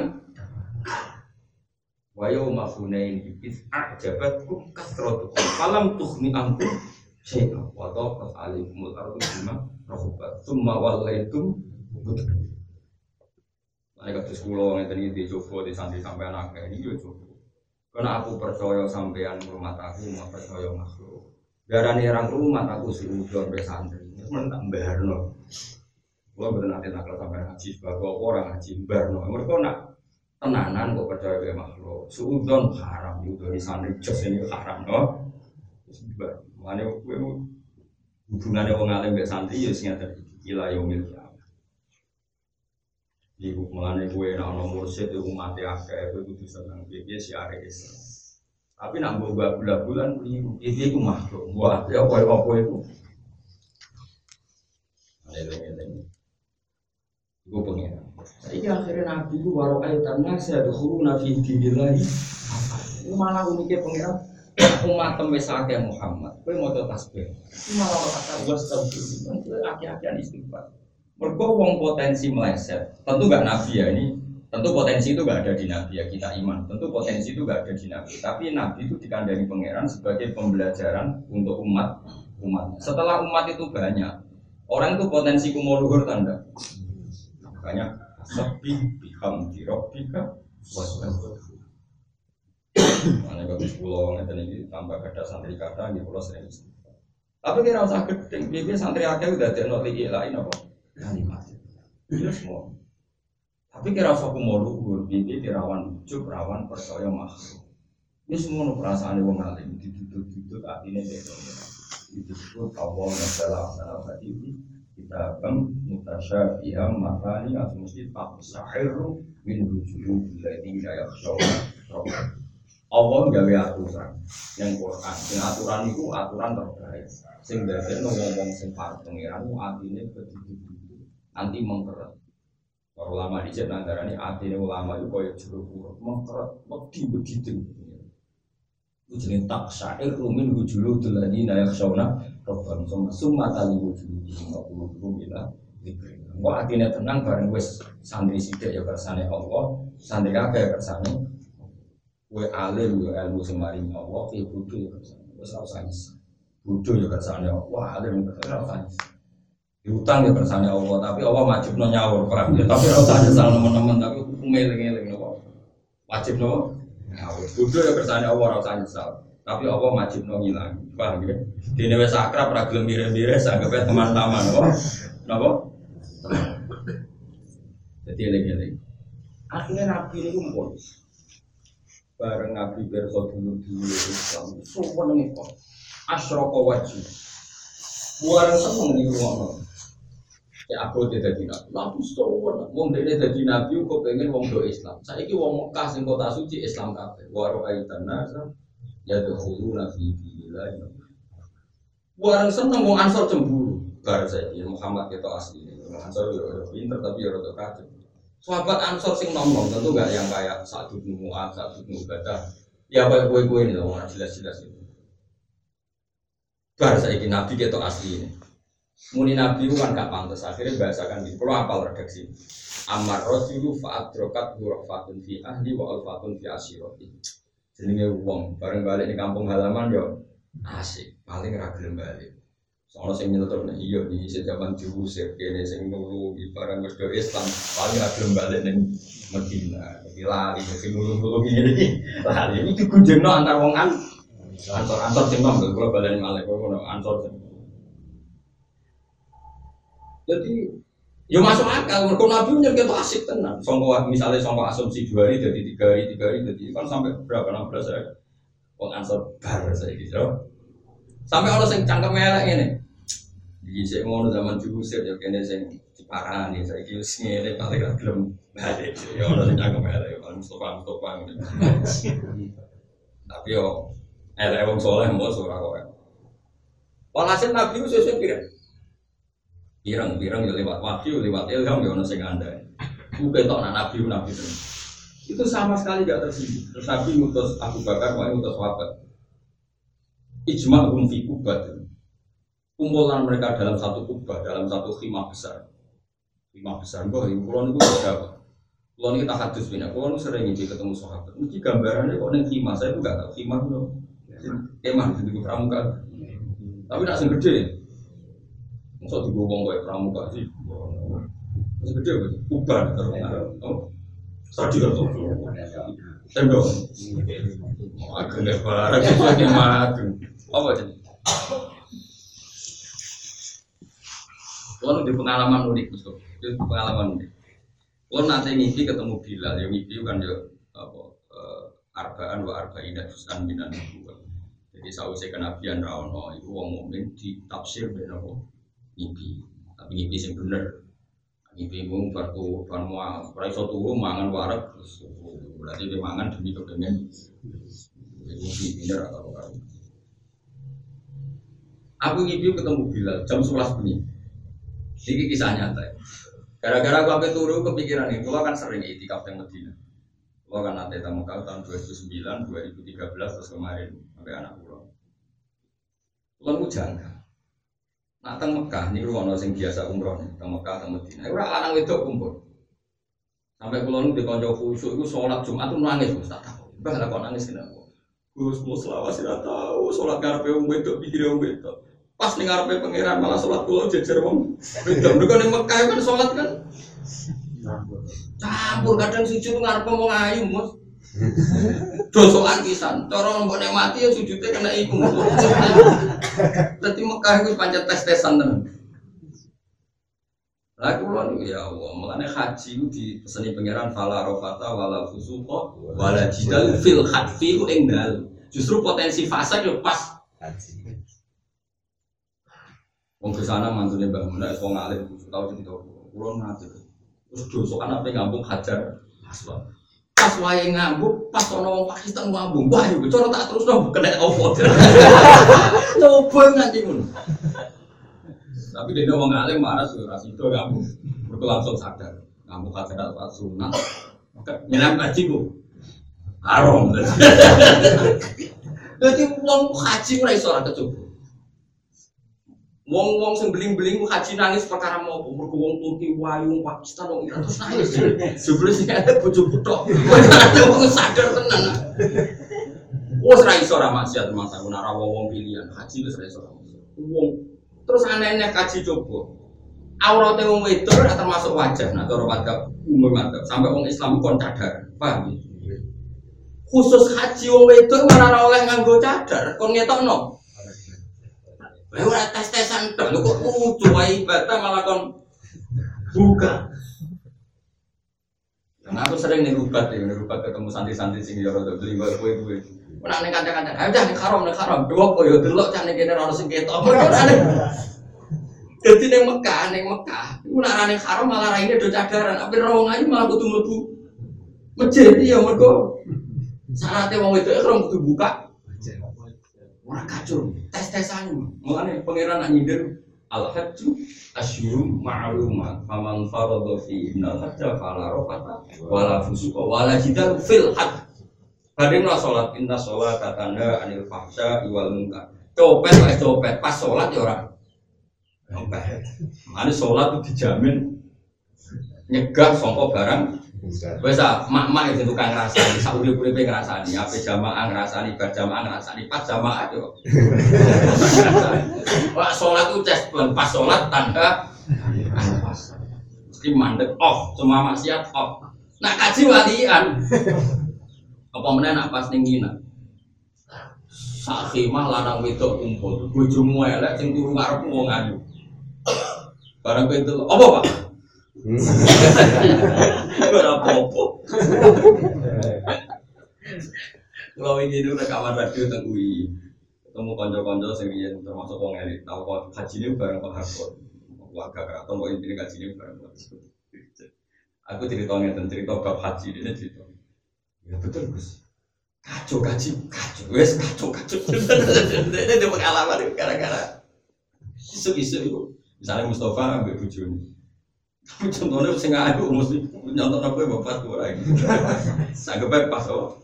Speaker 1: wa yawma hunain iz a'jabatkum kasratukum falam tughni ankum syai'a wa daqat alaikumul ardu bima rahubat thumma wallaitum mudbirin Nah, kados kula ngeten iki dicoba di santri sampean akeh ini yo coba. Karena aku percaya sampean rumah aku mau percaya makhluk. Darani orang rumah aku suruh be santri. Men tak mbarno. Kula bener nanti nak sampean ngaji sebagai orang ngaji mbarno. Mereka nak tenanan kok percaya ke makhluk suudon haram itu dari santri jos ini haram no mana gue hubungannya orang alim be santri ya sing ada ila yaumil kiamat Iku gue nak nomor mursyid itu mati akeh gue kudu seneng dia si are Islam tapi nak mbok bulan-bulan keliru itu itu makhluk buat ya apa-apa itu Ini Gue pengen ini akhirnya Nabi itu baru kaitan nasi ada huru Nabi lagi. Ini malah uniknya pengiran umat tembe sake Muhammad. Kue mau tasbih. Ini malah kata gue astagfirullah. Itu aki-akian istighfar. Wong potensi meleset. Tentu gak Nabi ya ini. Tentu potensi itu gak ada di Nabi ya kita iman. Tentu potensi itu gak ada di Nabi. Tapi Nabi itu dikandani pangeran sebagai pembelajaran untuk umat umat. Setelah umat itu banyak, orang itu potensi kumuluhur tanda. Makanya Sabi bihamdi rabbika wastaghfir. Mana kalau pulau ngeten ini tambah ada santri kata di pulau sering Tapi kira usah gedeng, bibi santri akeh udah ada noti lain apa kalimat. Iya semua. Tapi kira usah mau luhur, bibi rawan ujuk, rawan percaya makhluk. Ini semua perasaan wong alim ditutup-tutup artinya beda. Itu disebut Allah nasalah salah hati kita kan mutasyabihan makani atau mesti tak sahiru min wujuhil ladina yakhshawna Allah gawe aturan yang Quran, yang aturan itu aturan terbaik. Sing biasanya ngomong sing parah pengiran, artinya begitu nanti mengkeret. Para ulama di sini antara ini artinya ulama itu kaya jeruk purut, mengkeret, wedi begitu. Itu jenis tak syair rumin wujulu tuladi nayak sauna robbam summa summa tali wujulu lima puluh bila Kok artinya tenang bareng wes santri sidik ya kersane Allah, santri kakek ya kersane Kue alim ya ilmu semari Allah, kue bodoh ya kersane. Wes ora usah nyesal. Ya kersane Allah, alim ya kersane. Diutang ya kersane Allah, tapi Allah wajib no nyawur perang ya. Tapi ora usah nyesal teman-teman, tapi hukumnya eling-eling. Wajib no nyawur. Bodoh ya kersane Allah ora usah nyesal. Tapi Allah wajib no ngilang. Paham ya? Dene wis akrab ra gelem mire-mire sanggep teman-teman nopo. Nopo? Jadi eling-eling. Akhirnya Nabi ini kumpul bareng Nabi Berso dulu dulu Islam semua nih kok asroko wajib buareng seneng nih rumah ya aku tidak jadi nabi. Nabi semua wong dia jadi nabi kok pengen wong do Islam. Saya ini wong Mekah sing kota suci Islam kafe waro aitan nasa ya tuh hulu nabi bila buareng seneng wong ansor cemburu. Bar saya Muhammad kita asli. Ansor ya pinter tapi ya rada kacau. Sahabat Ansor sing ngomong tentu gak yang kayak satu Mu'ad, satu Ubadah. Ya kayak kue-kue ini loh, jelas-jelas itu. Bar saya Nabi kita asli ini. Muni Nabi itu kan gak pantas. Akhirnya bahasakan di Kalau apal redaksi. Amar rojulu fa'adrokat hurafatun fi ahli wa alfatun fi asyiroti. Jenenge wong bareng balik di kampung halaman yo asik, paling ragil balik. Soalnya sing nyelutur nih iya di zaman diusir kene sing nulu barang mergo Islam paling ada balik ning Medina. Iki lari sing nulu-nulu gini lari ini digunjengno antar wong an antar antar sing nom kalau balik malek kono antar sing. Jadi Ya masuk akal, mereka Nabi nyergit asik tenan. Songko misalnya songko asumsi dua hari jadi tiga hari, tiga hari jadi kan sampai berapa enam belas hari. Wong ansor bar saya gitu. Sampai orang sing cangkem elek ini. Di sik ngono zaman diusir ya kene sing diparani saiki wis ngene paling gak gelem balik. Ya orang sing cangkem elek paling Mustofa Mustofa. Tapi yo elek wong soleh mbok ora kok. Walhasil Nabi itu sesuai pirang. Pirang, pirang ya lewat wahyu, lewat ilham ya ono sing anda. Bukan tok Nabi Nabi itu sama sekali gak tersinggung. Terus Nabi ngutus Abu Bakar, mau ngutus sahabat. Ijma hum fi kubat kumpulan mereka dalam satu kubah dalam satu khimah besar. Khimah besar kok ini kulon itu berapa kulon kita hadis punya kulon itu sering ini ketemu sahabat. Mesti gambarannya kok neng khimah? Saya itu gak tahu khimah itu. Kemah di pramuka. Tapi nak sing gede Masa digowong kayak pramuka sih Masih gede apa? Terus Oh Tadi kan Tendok Agak lebar Agak lebar apa jadi? Kalau di pengalaman unik, itu pengalaman unik. Kalau nanti ngisi ketemu Bilal, yang ngisi kan ya apa uh, arbaan wa arba'ina juz'an minan nubuwah. Jadi sausé kenabian ra ono iku wong mukmin ditafsir ben apa? Ngimpi. Tapi ngimpi sing bener. Ngimpi mung fartu fan mual, ora iso turu mangan warak berarti dia mangan demi kepengen. Ngimpi bener atau apa? Aku ngipi ketemu Bilal jam 11 bunyi. Ini kisah nyata. Gara-gara aku sampai turu kepikiran ini, kalau kan sering itikaf yang Medina. Kalau kan nanti tamu kau tahun 2009, 2013 terus kemarin sampai anak pulau. Kalau jangka. Nah, teng Mekah ini ruang sing biasa umroh teng Mekah, teng Medina. Ora lanang itu kumpul. Sampai pulau nu di konco khusyuk itu sholat Jumat tuh nangis, Gus tak tahu. Bah kok nangis kenapa? Gus mau selawas tidak tahu sholat karpe um wedok pikir um wedok. Pas nih ngarepe pangeran malah sholat pulau jejer wong. Beda mereka ning Mekah kan sholat kan. Campur kadang sujud ngarepe wong ayu mus. Dosa kisan, cara mbok nek mati ya sujudnya kena iku. Dadi Mekah iku pancet tes-tesan tenan. Lah kula niku ya Allah, mulane haji ku dipeseni pangeran fala rafata wala fusuqa wala jidal fil hadfi ing dal. Justru potensi fase yo pas haji. Wong ke sana mantune Mbah Mun nek wong alim tau cerita kula nate. Terus dosa kan apa ngambung hajar aswa. Pas wae ngambung, pas ana wong Pakistan ngambung, wah yo cara tak terusno kena opo. Coba nganti ngono. Tapi dia wong alim marah ora sida ngambung. Mergo langsung sadar. Ngambung hajar aswa sunat. Nyelam kaji ku. Haram. Jadi wong haji ora iso ora kecoba. Wong-wong sing beling-beling haji nangis perkara mau? Mergo wong Turki, wayu, Pakistan, wong Iran terus nangis. Jebule sing ada bojo putok. Wong sadar tenan. Wes ra iso ra maksiat kuna ra wong pilihan. Haji wis ra iso. Wong terus aneh-aneh kaji coba. Aurate wong wedok ora termasuk wajah nah cara madzhab umur madzhab sampai wong Islam kon cadar. Paham? Khusus haji wong wedok malah ora oleh nganggo cadar. Kon ngetokno. Lah ora tes-tesan tok kok lucu wae ibadah malah kon buka. Nah, aku sering nih rubat ya, rubat ketemu santri-santri sing yo rada beli kowe kowe. Ora ning kanca-kanca, ayo dah ning haram ning haram. Dua kok delok cah ning kene ora sing ketok. Jadi ning Mekah, ning Mekah, iku nak ning haram malah raine do cadaran, tapi rawong ayu malah kudu mlebu masjid ya mergo syaratnya wong itu orang kudu buka Ora kacau, tes-tesan. Mulane pangeran nak nyindir al hajju asyurum ma'lumat faman faradha fi innal hajja fala rafata wala fusuqa wala jidal fil hajj. Kadang sholat inna sholat katanda anil fahsya iwal munkar. Copet lah copet, pas sholat ya orang. Copet. Mana sholat itu dijamin nyegah songkok barang Wes mak-mak itu tukang ngrasani, sak urip-uripe ngrasani, ape jamaah ngrasani, bar jamaah ngrasani, pas jamaah yo. Wah, salat ku tes pas salat tanda pas. Mesti mandek off, semua maksiat off. Nak kaji walian. Apa meneh nak pas ning ngina. Sak khimah lanang wedok kumpul, bojomu elek sing turu karepmu wong ayu. Barang kowe apa, Pak? Ora apa-apa. Kalau ini dulu kamar radio tentang UI, ketemu konco-konco sing riyen termasuk wong elit, tahu kok haji bareng Pak Harkot. Warga keraton kok ini haji bareng Pak Aku ceritanya tentang cerita bab haji ini cerita. Ya betul Gus. Kacau kaji, kacau, wes kacau kacau. Ini ada pengalaman gara-gara isu-isu itu. Misalnya Mustafa ambil bujuni, contohnya sing ayu mesti nyontok apa bapak tuh lagi. Sanggep pas oh.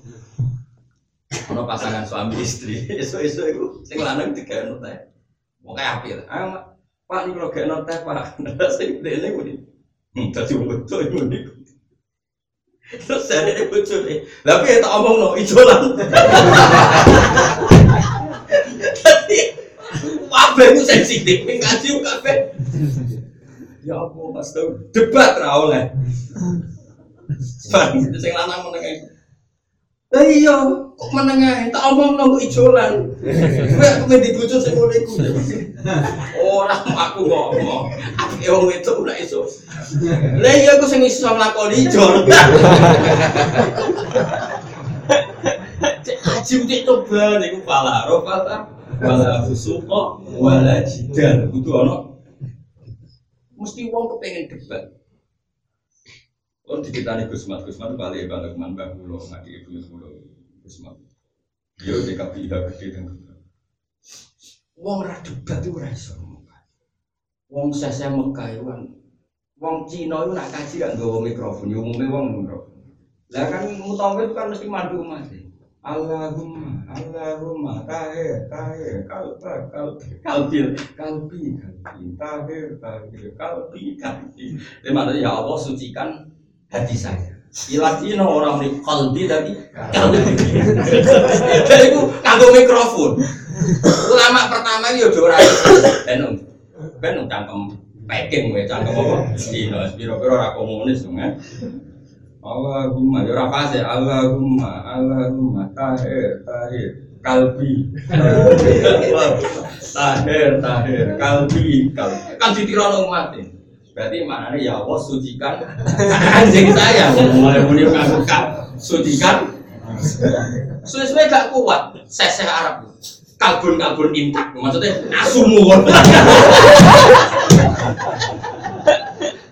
Speaker 1: Ono pasangan suami istri, isu-isu itu sing lanang tiga teh. Mau apa ya? Ayo Pak ini kalau kayak teh Pak, sing dene kuwi. Hmm, tadi betul ini. Terus saya ini bocor tapi ya tak omong no ijolan. Tadi, apa itu sensitif, ngaji kafe. Ya apa Mas Tahu debat ra oleh. Bang, sing lanang meneng. Lah iya, kok meneng tak omong nang ijolan. Kowe aku ngendi bojo sing ngono iku. Ora aku ngomong. Aku wong wedok ora iso. Lah iya aku sing iso nglakoni ijol. Cek haji utik toba niku pala ro pala. Wala fusuqa wala jidal. Kudu ana mesti wong kepengen debat. Kalau diceritani Gus Mat, Gus Mat itu balik balik man mbah kulo ngaji ibu kulo Gus Mat. Dia di KPIH gede dan. Wong ra debat itu ora iso. Wong sese Mekah itu kan Wong Cina itu nak kaji gak nggawa mikrofon, ya umumnya wong ngono. Lah kan mutawa itu kan mesti mandu umat. Allahumma, Allahumma, tahir, tahir, kalba, kalbi, kalbil, kalbi, kalbi, tahir, tahir, kalbi, kalbi. Ini maknanya ya Allah sucikan hati saya. Ilatino orang di kalbi tapi kalbi. Jadi aku kagum mikrofon. Ulama pertama ini udah orang benung, benung cangkem peking gue cangkem apa? Cina, biro-biro orang komunis kan. Allahumma ya ora ya. Allahumma Allahumma tahir tahir kalbi. Tahir tahir kalbi kalbi. Kan ditirono umat berarti maknanya ya Allah sucikan. Anjing saya. Mulai muni ngaku sucikan. Sesuai gak kuat. Seseh Arab. Kalbun-kalbun intak. Maksudnya asumu.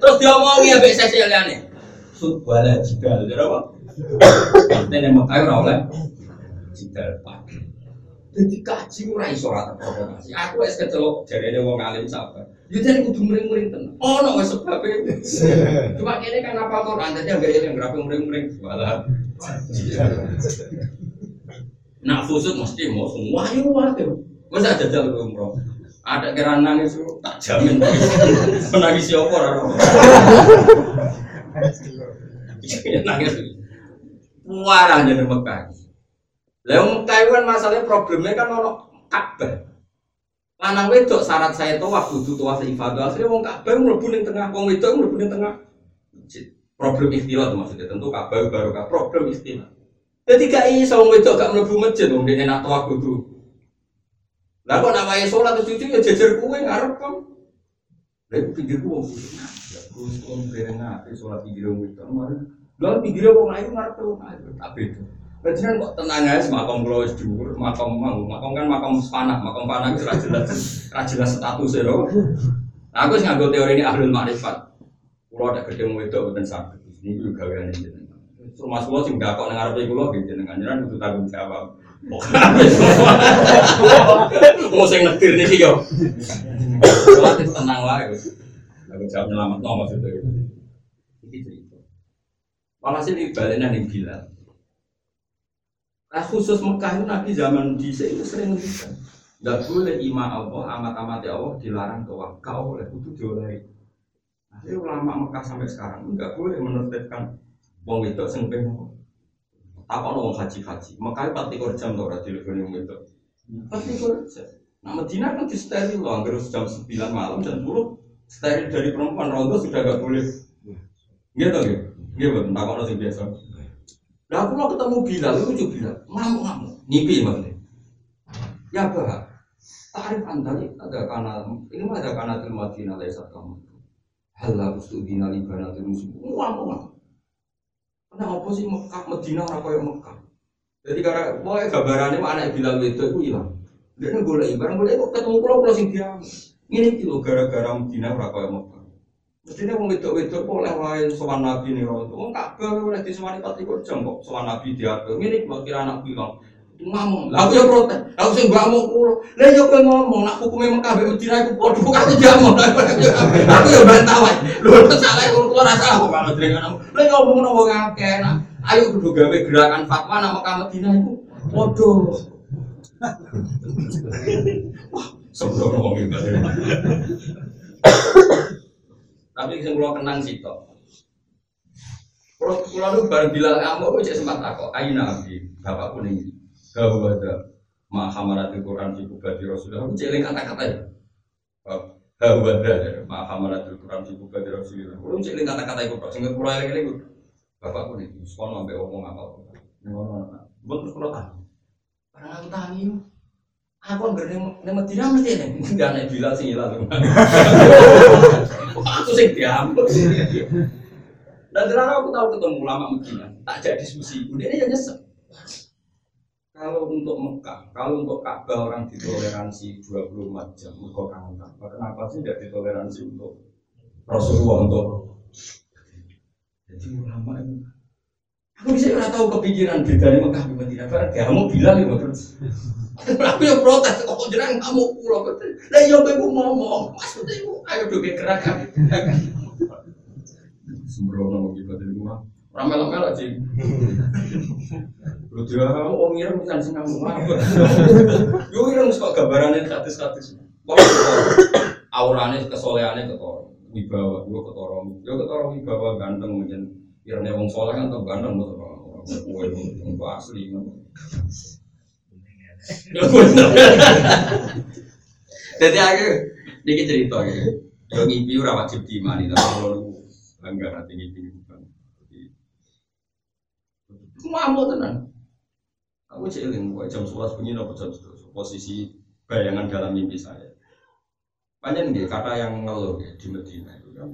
Speaker 1: Terus diomongi ya mbek sesi liane subhala jidal jadi apa? Ini Mekah ora oleh jidal pakai jadi kaji ora iso ora provokasi aku wis kecelok jarene wong alim sabar ya jadi kudu mring-mring tenan. Ono wis sebab cuma kene kan apa Quran dadi ambek eling grape mring-mring wala Nak fusut mesti mau semua. Itu wae. Wes aja jajal umroh. Ada kira nangis tak jamin. Menangis siapa ora Nangis. Warah jadi Mekah. Lah Mekah itu kan masalahnya problemnya kan ono Ka'bah. Lanang wedok syarat saya tawaf kudu tawaf ibadah. Asline wong Ka'bah mlebu ning tengah, wong wedok mlebu ning tengah. Problem ikhtilat maksudnya tentu Ka'bah baru problem ikhtilat. Jadi gak iso wong wedok gak mlebu masjid wong dene nak tawaf kudu. Lah kok nak wae salat cucu ya jejer kuwe ngarep kan. Lah iku pinggirku wong kudu. Ya terus wong dereng ngate salat pinggir wong wedok mari. Lah pinggir wong lain ngarep wong ayu tak beda. Panjenengan kok tenang aja, makam kula wis dhuwur, makam mau, makam kan makam panah, makam panah itu jelas, jelas status ya lho. Nah, aku nganggo teori ini ahlul makrifat. Kulo ada gede wedok boten saged. Niku gaweane jenengan. Rumah kula sing dakok nang ngarepe kula nggih jenengan jenengan kudu tanggung jawab. Mau sing netir niki yo. Itu tenang wae. Aku jawab nyelamat no maksudnya. Iki cerita. Walhasil balena ning Bilal. Nah khusus Mekah itu Nabi zaman di itu sering ngendikan. Gak boleh ima Allah, amat-amat Allah dilarang tawaf. Kau oleh itu dioleh. Ini ulama Mekah sampai sekarang nggak boleh menertibkan wong itu sing pengen apa wong haji haji. Mekah jam tuh rajin lebih wong itu. Empat tiga jam. Nah Medina kan di steril loh, hampir jam sembilan malam dan puluh steril dari perempuan rondo sudah gak boleh. Gitu gitu. Gitu, tak kalau sing biasa. Nah aku mau ketemu Bilal, lucu Bilal, ngamuk-ngamuk, ngipi maksudnya. Ya bah, tarif anda ini ada karena ini mah ada karena terima dina lesat kamu. Hal harus tuh dina libana terus ngamuk-ngamuk. Karena apa sih Mekah Medina orang kaya Mekah. Jadi karena mau gambarannya anak Bilal itu itu hilang. Dia nih boleh barang boleh kok ketemu pulau pulau sing diam. Ini kilo gara-gara Medina orang kaya Mekah. Mestinya wong wedok-wedok kok oleh wae nabi nih rondo. Wong Ka'bah oleh disewani 24 jam kok sowan nabi diatur. Ngene kok kira anak bilang ngomong. Lah aku ya protes. Aku sing mau kulo. Lah yo kowe ngomong nak hukume Mekah mbek Medina iku padha aku jamu. Aku yo bantah wae. Lho salah kulo rasa aku kalau dengan kamu. Lah ngomong nang wong akeh. Ayo kudu gawe gerakan fatwa nang Mekah Medina iku padha. Sembrono wong iki. Tapi sing kula kenang sih toh. Kalau kula nu bareng bilang kamu aku cek sempat takok, ayo nabi, bapakku ning Gahu ada Mahamaratul Quran fi kubati Rasulullah. Aku cek kata-kata ya. Gahu ada Mahamaratul Quran fi kubati Rasulullah. Aku cek kata-kata itu, sing kula eling itu. Bapakku nih, sekolah sampai ngomong apa? Ngono. Terus kula tanya. Karena aku tanya, Aku nggak nih Medina mesti nih, nggak nih bilang sih hilang. Aku sih diambek. Dan ternyata aku tahu ketemu ulama Medina, tak jadi diskusi. Udah ini nyesek. Kalau untuk Mekah, kalau untuk Ka'bah orang ditoleransi 24 jam, mereka kangen Ka'bah. Kenapa sih tidak ditoleransi untuk Rasulullah untuk jadi ulama itu Aku bisa nggak tahu kepikiran bedanya Mekah di Medina. Karena dia mau bilang ya terus. Aku yang protes, kok jangan kamu pulau betul. Lah iya aku ngomong, maksudnya ibu ayo dong gerakan. Sembrono mau gitu dari rumah. Ramel-ramel aja. Lu dia kamu om ngirim bukan sih kamu apa? Yo ngirim kok gambarannya status-status. Aurane kesolehannya ketor, wibawa, yo ketorong, yo ketorong wibawa ganteng mungkin. Irene wong soleh kan tetap ganteng betul kue wong asli. Jadi aku dikit cerita ya. Yo ngipi ora wajib diimani tapi kalau bangga nanti ngipi bukan. Mau tenan. Aku celing, jam 11 bunyi nopo jam 11 posisi bayangan dalam mimpi saya. Panjang dia kata yang ngeluh ya, di Medina itu kan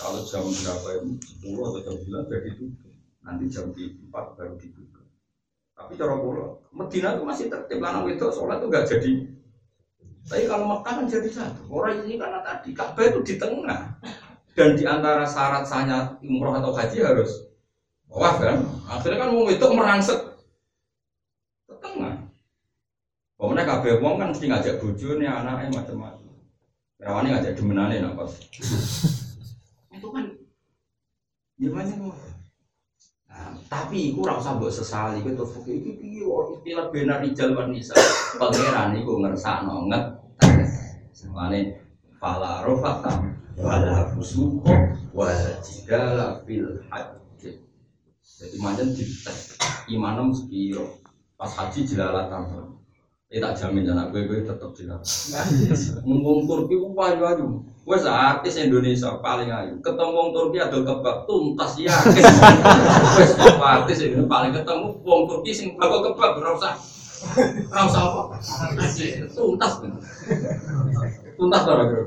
Speaker 1: kalau jam berapa ya, 10 atau jam 9 sudah ditutup. Nanti jam 4 baru dibuka. Tapi cara pulau, Medina itu masih tertib lanang itu sholat itu nggak jadi. Tapi kalau Mekah kan jadi satu. Orang ini karena tadi Ka'bah itu di tengah dan di antara syarat sahnya umroh atau haji harus wah kan. Akhirnya kan mau itu merangsek ke tengah. Pokoknya kabeh wong kan mesti ngajak bojone, anaknya macam-macam. Rawane ngajak demenane nak pas. Itu kan gimana mau? Nah, tapi ora usah mbok sesali kowe terus iki piye kok istilah benar rijal wan nisa. Pangeran iku ngersakno nget. Semane fala rofata wala fusuqa wala jidala fil hajj. Jadi manjen dites imanem sepiro. Pas haji jelalatan. Ini tak jamin anak gue, gue tetap jelas. Ngomong Turki ku payu ayu. Gue artis Indonesia paling ayu. Ketemu wong Turki ada kebab tuntas ya. Gue artis ini paling ketemu wong Turki sing bago kebab ora usah. Ora usah apa? Tuntas. Tuntas ora kira.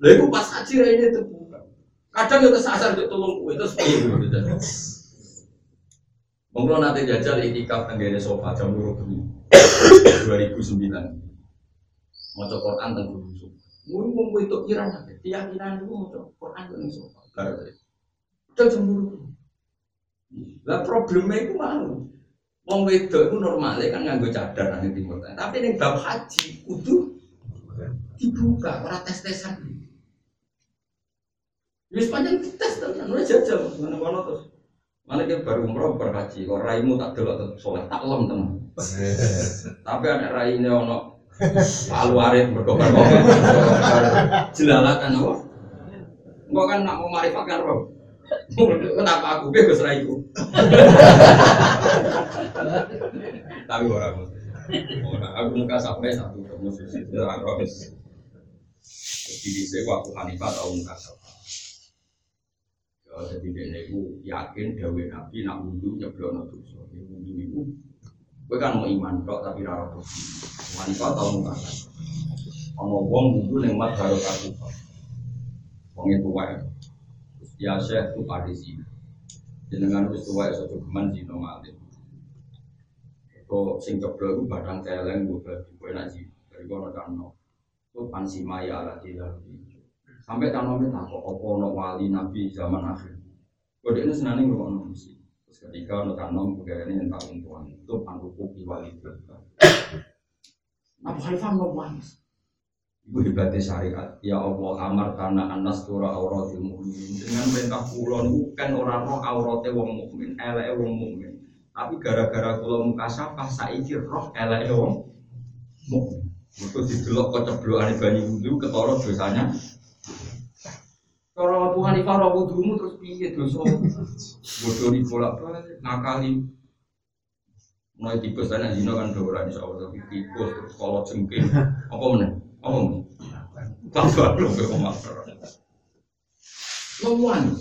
Speaker 1: Lha iku pas haji ra ini tuh. Kadang yo kesasar untuk tolong kue itu piye gitu. Mungkin nanti jajal itikaf tenggene sofa jam bengi 2009. Mau Quran tentang Yusuf. Mungkin mau itu kira nanti keyakinan itu mau Quran tentang sofa. Gara jam dua Lah problemnya itu mau. Wong itu normalnya kan nganggo cadar nanti timur Tapi ini bab haji kudu dibuka, ora tes-tesan. Wis panjang tes tenan, ora jajal ngono-ngono terus. Mana kita baru umroh berhaji, kok raimu tak delok tetap soleh, tak lem teman. Tapi ada rainya ono palu arit berkobar kobar, jelalatan apa? Enggak kan nak mau marifatkan roh. Kenapa aku bebas raiku? Tapi orang orang aku muka sampai satu musuh itu habis. Jadi saya waktu Hanifah tahu muka sampai. Jadi dia itu yakin dawe nabi nak wudhu nyeblok no dosa. Wudhu itu, gue kan mau iman kok tapi rara bukti. Wanita tau muka Ono wong wudhu neng mat baru kaku. Wong itu wae. Ya tu parisi. Jenengan wis tuwa iso jogeman zina malih. Kok sing ceblok iku badang celeng gue bagi kowe nak sih. Dari kono kan no. Itu pansima ya ala tidak. Sampai nomi takut opo no wali nabi zaman akhir. Kode ini senang nih ngomong mesti. Terus ketika no tanom ini entah untuan itu panduku wali berkah. Abu Hanifah no manis. Ibu hebatnya syariat. Ya Allah amar karena anas tura auratil mukmin. Dengan perintah kulon bukan orang roh aurate wong mukmin, eleke wong mukmin. Tapi gara-gara kulon sapa saiki roh eleke wong mukmin. Itu didelok keceblokan bani wudhu ketara dosanya Cara Abu Hanifah ra wudumu terus piye dosa? Bodoh di bolak balik ngakali. Mulai tikus dan zina kan dora insya Allah tapi tikus terus kalau jengking apa meneh? Apa meneh? Tambah lu ke komater. Ngomong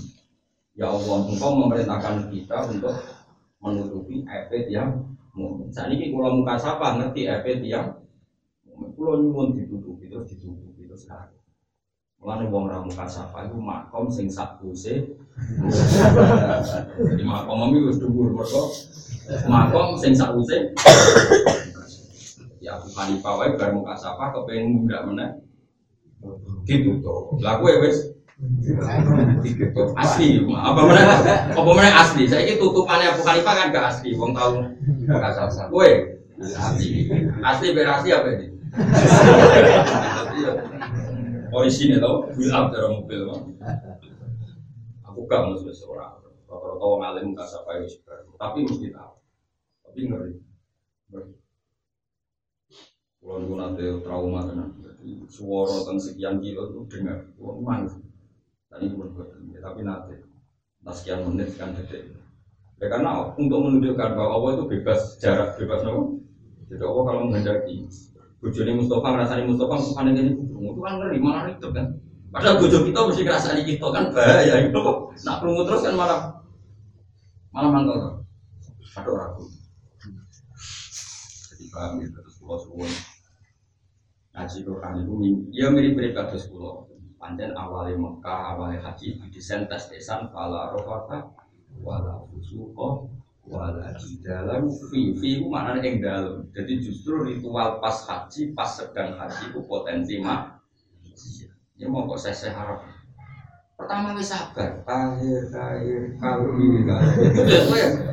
Speaker 1: Ya Allah, engkau memerintahkan kita untuk menutupi efek yang mungkin. Saat ini kalau muka siapa ngerti efek yang Pulau nyuwun ditutupi terus ditutupi terus sekarang. Mulane wong ra muka sapa iku makom sing sakuse. Jadi makom mami wis dhuwur mergo makom sing sakuse. Ya aku kali wae bar muka sapa kepengin mundak meneh. Ditutup. Lah kowe wis? Asli apa mana apa mana asli? Saya ini tutupannya Abu Hanifah kan gak asli wong tahu gak kowe? Asli. Asli berasli apa ini polisi nih tau build up dari mobil mah aku gak mau seorang rata-rata orang alim gak siapa yang tapi mesti tahu tapi ngeri. Ngeri. Kalau dulu nanti trauma tenan. Jadi suara tentang sekian kilo itu dengar. Kalau mang tadi pun tapi nanti nah sekian menit kan detik ya karena untuk menunjukkan bahwa Allah itu bebas jarak bebas nopo. Jadi Allah kalau menghendaki Bujoni Mustafa ngerasani Mustafa Mustafa ini itu kan ngeri malah ribet kan. Padahal bojo kita mesti ngerasani kita kan bahaya itu. Nak perlu terus kan malah malah mangkal. Ada ragu. Jadi paham gitu terus pulau suwon. Ngaji Quran itu ya mirip-mirip kados pulau. Panjen awalnya Mekah, awalnya haji, desain tes desan, pala rofata, wala fusuko, wala dalam fi fi itu maknanya yang dalam. Jadi justru ritual pas haji pas sedang haji itu potensi mak ya mau kok saya harap. Pertama wis sabar. Tahir tahir kalbi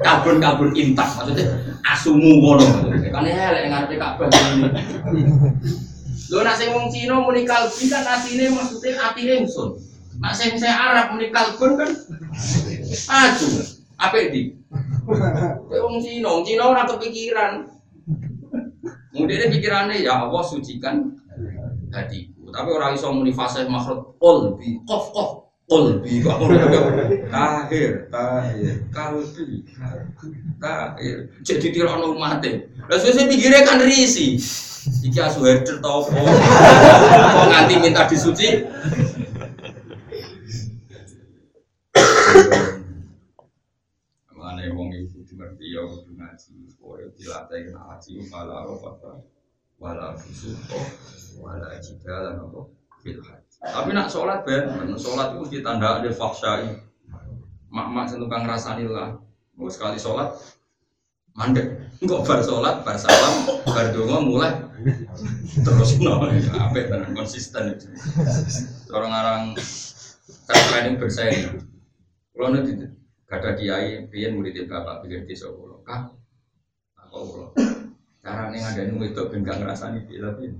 Speaker 1: kabun kabun intak maksudnya asumu ngono. Kan elek ngarepe kabeh ini lho nek sing wong Cina muni kalbi kan atine maksudnya atine ingsun. Nek sing saya Arab muni kalbun kan? Aju apa di Kayak wong Cina, wong Cina ora kepikiran. Kemudian pikirannya ya Allah sucikan hatiku. Tapi orang iso muni fase makhluk qalbi, qaf qaf qalbi. Tahir, tahir, kalbi, tahir. Jadi tirono umate. Lah sesuk pikirnya kan risi. Iki asu herder ta opo? Kok nganti minta disuci? Iku dimengerti ya kudu ngaji. Kowe dilatih ngaji wala rafata wala fusuqa wala jidala nopo fil haji. Tapi nak sholat ben, sholat itu mesti tanda ada faksyai. Mak-mak sing tukang ngrasani lah. Mau sekali sholat mandek. Enggak bar sholat, bar salam, bar donga mulai terus no, apik tenan konsisten itu. Orang-orang training bersaing. Kalau nanti gak ada kiai, pian murid bapak pikir di Solo. Kak, apa ulo? Carane ngadani wedok ben gak ngrasani piye tapi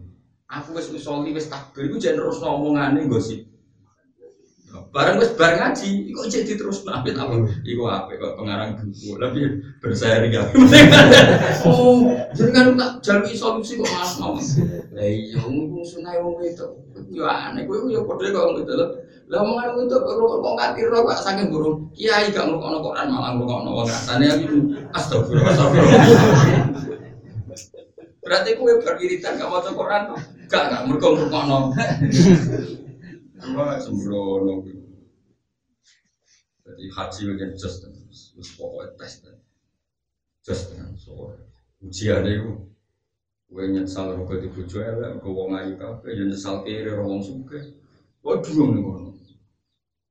Speaker 1: aku wis usoli wis takbir iku jen terus ngomongane gosip. Barang wis bar ngaji, iku jadi terus apit apa? Iku apik kok pengarang buku. Lebih berseri ya. Oh, jadi kan tak jaluk solusi kok malah mau. Lah iya wong sunah wong wedok. Yo aneh kowe yo padha kok wong wedok. Lah omongan itu perlu kok ngatir kok saking burung. Kiai gak ngrungokno Quran malah ngrungokno wong rasane aku astagfirullah astagfirullah. Berarti kowe beriritan gak maca Quran toh? Gak gak mergo ngrungokno. Wah sembrono. Jadi haji bagian just wis pokoknya tes just so ujian itu gue nyesal rogo di bojo elek gue wong ayu kabeh ya nyesal kiri wong suke waduh ngono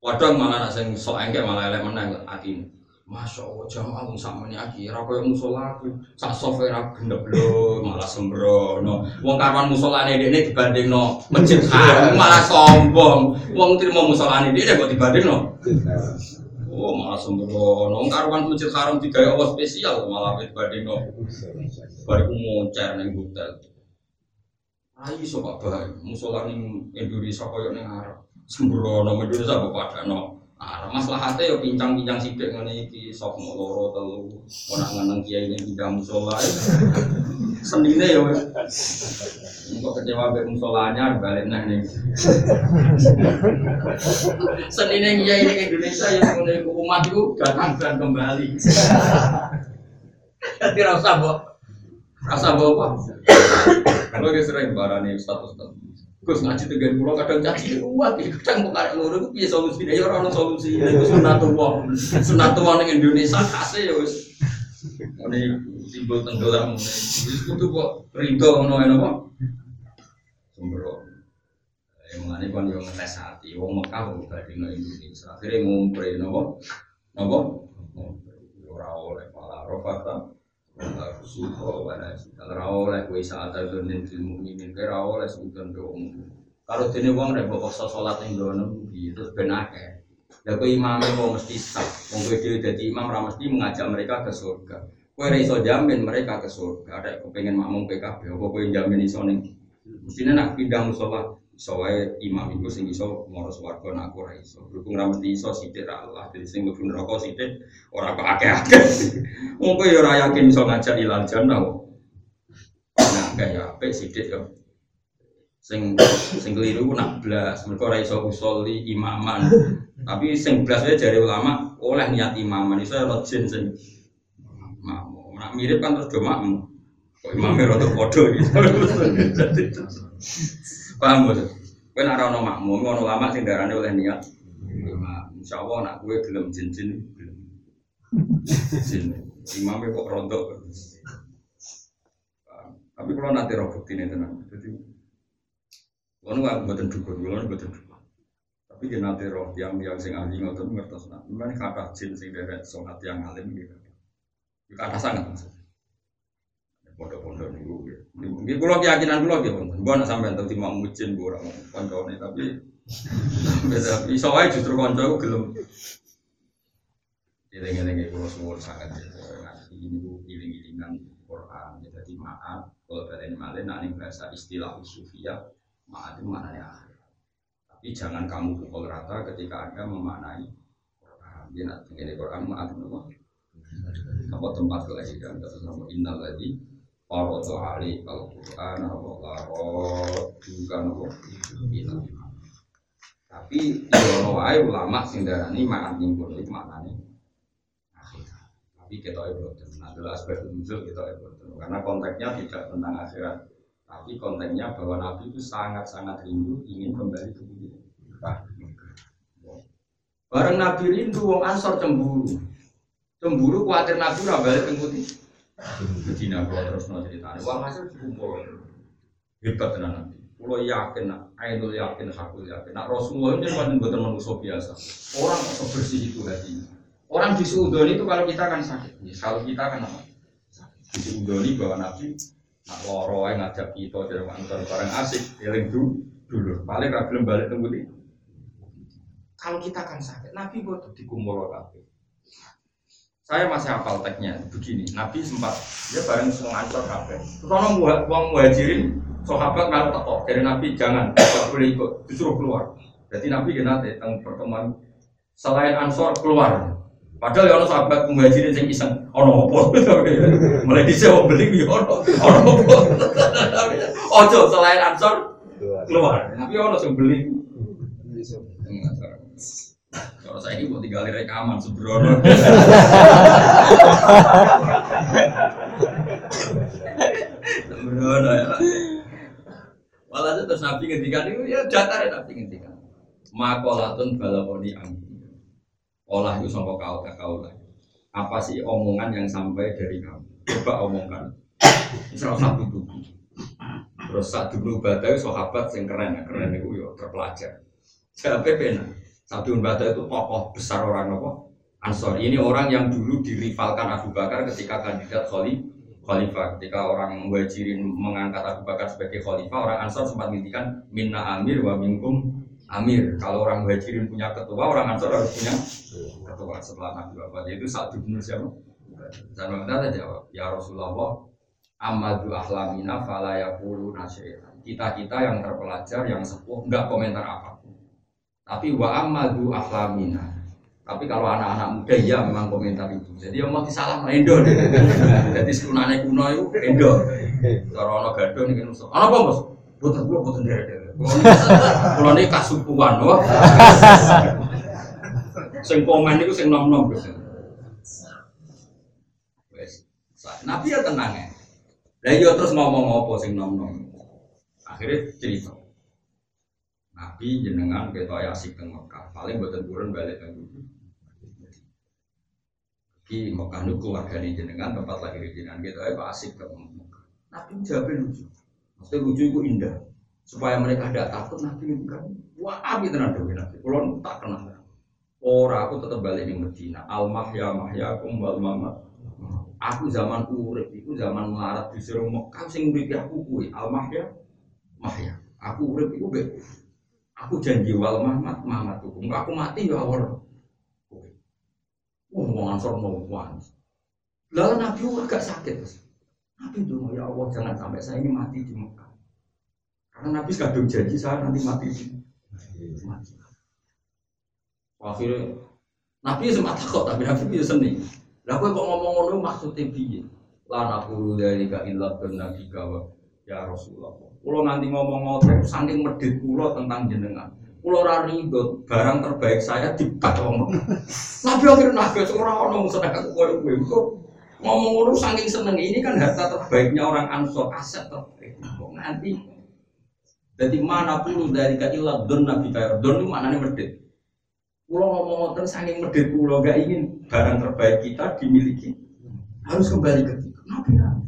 Speaker 1: Waduh malah nak sing sok engke malah elek meneng atine. Masya Allah jamaah wong sakmene iki ora koyo musola aku. Sak sofe ra gendep lho malah sembrono. Wong karwan musolane dekne dibandingno masjid haram malah sombong. Wong trimo musolane dekne kok dibandingno. Oh malah sembrono. Wong karwan masjid haram digawe Allah spesial malah dibandingno. Bariku moncer ning hotel. Ayo iso Pak Bah, musola ning Indonesia koyo ning Arab. Sembrono Indonesia kok padano. Ah, maslahate yo pincang-pincang sithik ngene iki sok loro telu. Ora ngeneng kiai ning bidang musola. Senine yo. Engko kecewa mbek musolanya balik nang ning. Senine kiai ning Indonesia yo ngene iku umat iku datang dan kembali. Jadi rasa mbok rasa mbok apa? Kalau dia sering barani status status. Gus ngaji tegan pulau kadang caci kuat, kadang mau karek loro piye solusi ya orang solusi ya itu sunatullah, sunatullah ning Indonesia khasnya ya wis ini simbol tenggelam, wis kudu kok rindu ngono ya napa? Sembro. Yang mengenai kan yang ngetes hati, wong Mekah wong badhe nang Indonesia, akhirnya ngumpre napa? Napa? Ora oleh malah rofata. Fusuha wala jidal Ra oleh kowe saat itu ning ilmu mukminin ora oleh sebutan doang. Kalau dene wong mbok paksa salat ning dono terus ben. Ya kowe imame mau mesti sah. Wong kowe dhewe dadi imam ra mesti mengajak mereka ke surga. Kowe ora jamin mereka ke surga. Ada kepengen makmum PKB, apa kowe jamin iso ning mestine nak pindah musola iso wae imam iku sing iso ngurus warga nak aku ora iso. Berhubung ra mesti iso sithik ra Allah. Jadi sing mlebu neraka sithik ora kok akeh-akeh. Wong kowe ya ora yakin iso ngajak ilal jannah. Nah, kayak apik sithik yo. Sing sing keliru ku nak blas, mergo ora iso usoli imaman. Tapi sing blas wae jare ulama oleh niat imaman iso ana jin sing makmum. Nak mirip kan terus do makmum. Kok imamnya rada padha gitu. Paham bos? Kowe nek ora ono makmum, ono ulama sing darane oleh niat. Imam. Insyaallah nak kowe gelem jin-jin gelem. Jin. Imamnya kok rontok. Tapi kalau nanti roh bukti ini tenang. Jadi, kalau nggak buatan dukun, kalau buatan dukun. Tapi dia nanti roh yang yang sing ahli ngotot ngertos nah. Memang kata jin sing derek sonat yang alim gitu. Kata sangat. Pondok-pondok niku. Nggih kula keyakinan kula nggih wonten. Mbok nek sampean tau timang mujin mbok ora kancane tapi beda iso justru kanca ku gelem. Eling-eling kula suwun sangat ngaji niku iling-ilingan Quran. Jadi maaf kalau kalian malin nak bahasa istilah sufiyah maaf itu maknanya akhir. Tapi jangan kamu pukul rata ketika anda memaknai Quran. Dia nak tinggal Quran maaf itu apa tempat kelahiran terus nama innal lagi Kalau Quran apa laro juga nopo itu tapi yono wae ulama sing darani itu maknanya akhirat. Tapi kita ibu nah adalah aspek muncul kita ibu karena konteksnya tidak tentang akhirat. Tapi konteksnya bahwa Nabi itu sangat-sangat rindu ingin kembali ke bumi bareng Nabi rindu wong Ansor cemburu. Cemburu khawatir Nabi ora ke Medina kalau terus mau cerita, wah hasil kumpul hebat tenan nanti. Pulau yakin, Ainul yakin, aku yakin. Nak Rasulullah ini kan buatan manusia biasa. Orang sebersih itu hatinya. Orang di Suudon itu kalau kita kan sakit. Ya, kalau kita kan apa? Di Suudon bahwa Nabi nak loro yang ngajak kita dari kantor barang asik, eling dulu, dulu. Paling ragilem balik tunggu Kalau kita kan sakit, Nabi buat dikumpul kabeh. Saya masih hafal teksnya begini. Nabi sempat dia bareng semua ansor kafe. Terus orang uang muhajirin sahabat kalau teko dari Nabi jangan tidak boleh ikut disuruh keluar. Jadi Nabi kena tentang pertemuan selain ansor keluar. Padahal ya orang sahabat muhajirin yang iseng, ono apa? Mulai disewa beli ya ono, ono? Ojo selain ansor keluar. Tapi ono yang beli. Kalau saya ini mau tinggal rekaman sebrono. Sebrono ya. Malah itu terus Nabi ngendikan itu ya datar ya Nabi ngendikan. Makolatun balaponi angin. Olah itu sampai kau kau lah. Apa sih omongan yang sampai dari kamu? Coba omongkan. Salah satu buku. Terus satu dulu badai sahabat yang keren, keren itu ya terpelajar. Siapa pena? Satu Bata itu tokoh besar orang apa? Ansor. Ini orang yang dulu dirivalkan Abu Bakar ketika kandidat khalifah. Ketika orang Muhajirin mengangkat Abu Bakar sebagai khalifah, orang Ansor sempat menghentikan minna amir wa minkum amir. Kalau orang Muhajirin punya ketua, orang Ansor harus punya ketua setelah Nabi wafat. Itu satu benar siapa? Dan Bata jawab, ya Rasulullah, amadu ahlamina fala yakulu Kita-kita yang terpelajar, yang sepuh, enggak komentar apa tapi wa amadu ahlamina. Tapi kalau anak-anak muda ya memang komentar itu. Jadi yang mau disalah endo. Jadi sekunane kuno itu endo. Kalau ono gadon ini nusuk. Ono apa bos? Bukan gua bukan deh. Kalau ini kasupuan loh. Sing komen itu sing nom nom gitu. Nabi ya tenang ya. Lah yo terus ngomong apa sing nom nom. Akhirnya cerita. Nabi jenengan kita asik ke Mekah, paling buatan turun balik ke Budi. Di Mekah itu keluarga ini jenengan tempat lahir jenengan kita ya asik ke Mekah. Nabi jawabnya lucu, maksudnya lucu itu indah. Supaya mereka tidak takut Nabi kan, wah abi tenan dewi Nabi. Kalau tak kenal, orang aku tetap balik di Medina. Al mahya mahya kumbal mamat. Aku zaman urip, itu zaman melarat disuruh Mekah sing urip aku kuwi. Al mahya mahya. Aku urip itu Aku janji wal Muhammad tuh. Enggak aku mati ya awal. Wah, mau ansor mau. Lalu Nabi agak sakit. Nabi itu ya Allah jangan sampai saya ini mati di Mekah. Karena Nabi kadung janji saya nanti mati di mati. Akhirnya Nabi sempat takut tapi Nabi bisa seni. Lah kok ngomong ngono maksudnya piye? Aku dari ka illa nabi kawa ya Rasulullah. Kulo nanti ngomong ngotot saking medit kulo tentang jenengan. Kulo rari barang terbaik saya dibat ngomong. Nabi akhirnya nabi seorang orang sedangkan koyo gue kok ngomong ngono saking seneng ini kan harta terbaiknya orang ansor aset terbaik. Kok nanti jadi mana pun dari kailah don nabi kayak don itu maknanya medit. Kulo ngomong ngotot saking medit kulo gak ingin barang terbaik kita dimiliki harus kembali ke nabi nabi.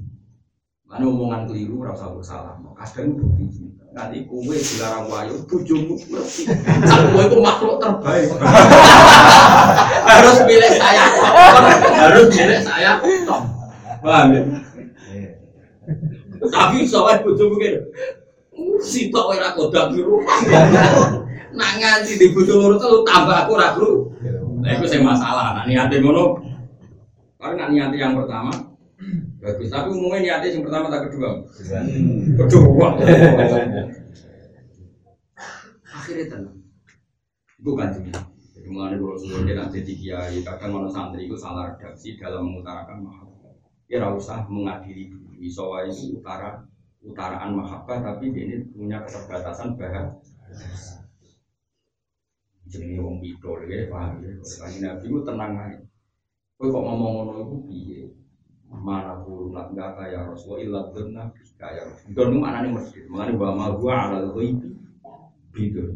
Speaker 1: Mana omongan keliru, rasa bersalah. Kadang bukti cinta. Nanti kue dilarang wayu, bujumu ngerti. Kue itu makhluk terbaik. Harus pilih saya. Harus pilih saya. Paham ya? Tapi soalnya bojomu kene. Sitok ora kodak biru. Nak ngaji di bojo loro tuh tambah aku ora kru. Nah, itu sing masalah. Nak niate ngono. Kalau nak niati yang pertama, bagus. Tapi umumnya niati yang pertama tak kedua. Kedua. Akhirnya tenang. Itu kanjengnya. Jadi mulai kalau sebelum dia nanti di kiai, kadang mana santri itu salah redaksi dalam mengutarakan mahabbah. Ya ora usah mengadili dulu. Isowa itu utara utaraan mahabbah, tapi dia ini punya keterbatasan bahasa. Jadi wong bidol ya paham ya. Kalau nabi itu tenang aja. Kok ngomong ngono iku piye? Mana pun nak enggak kaya Rasulullah illa dunna kaya Rasul. Don maknane mesti. Makane wa ma huwa ala ghaibi bidul.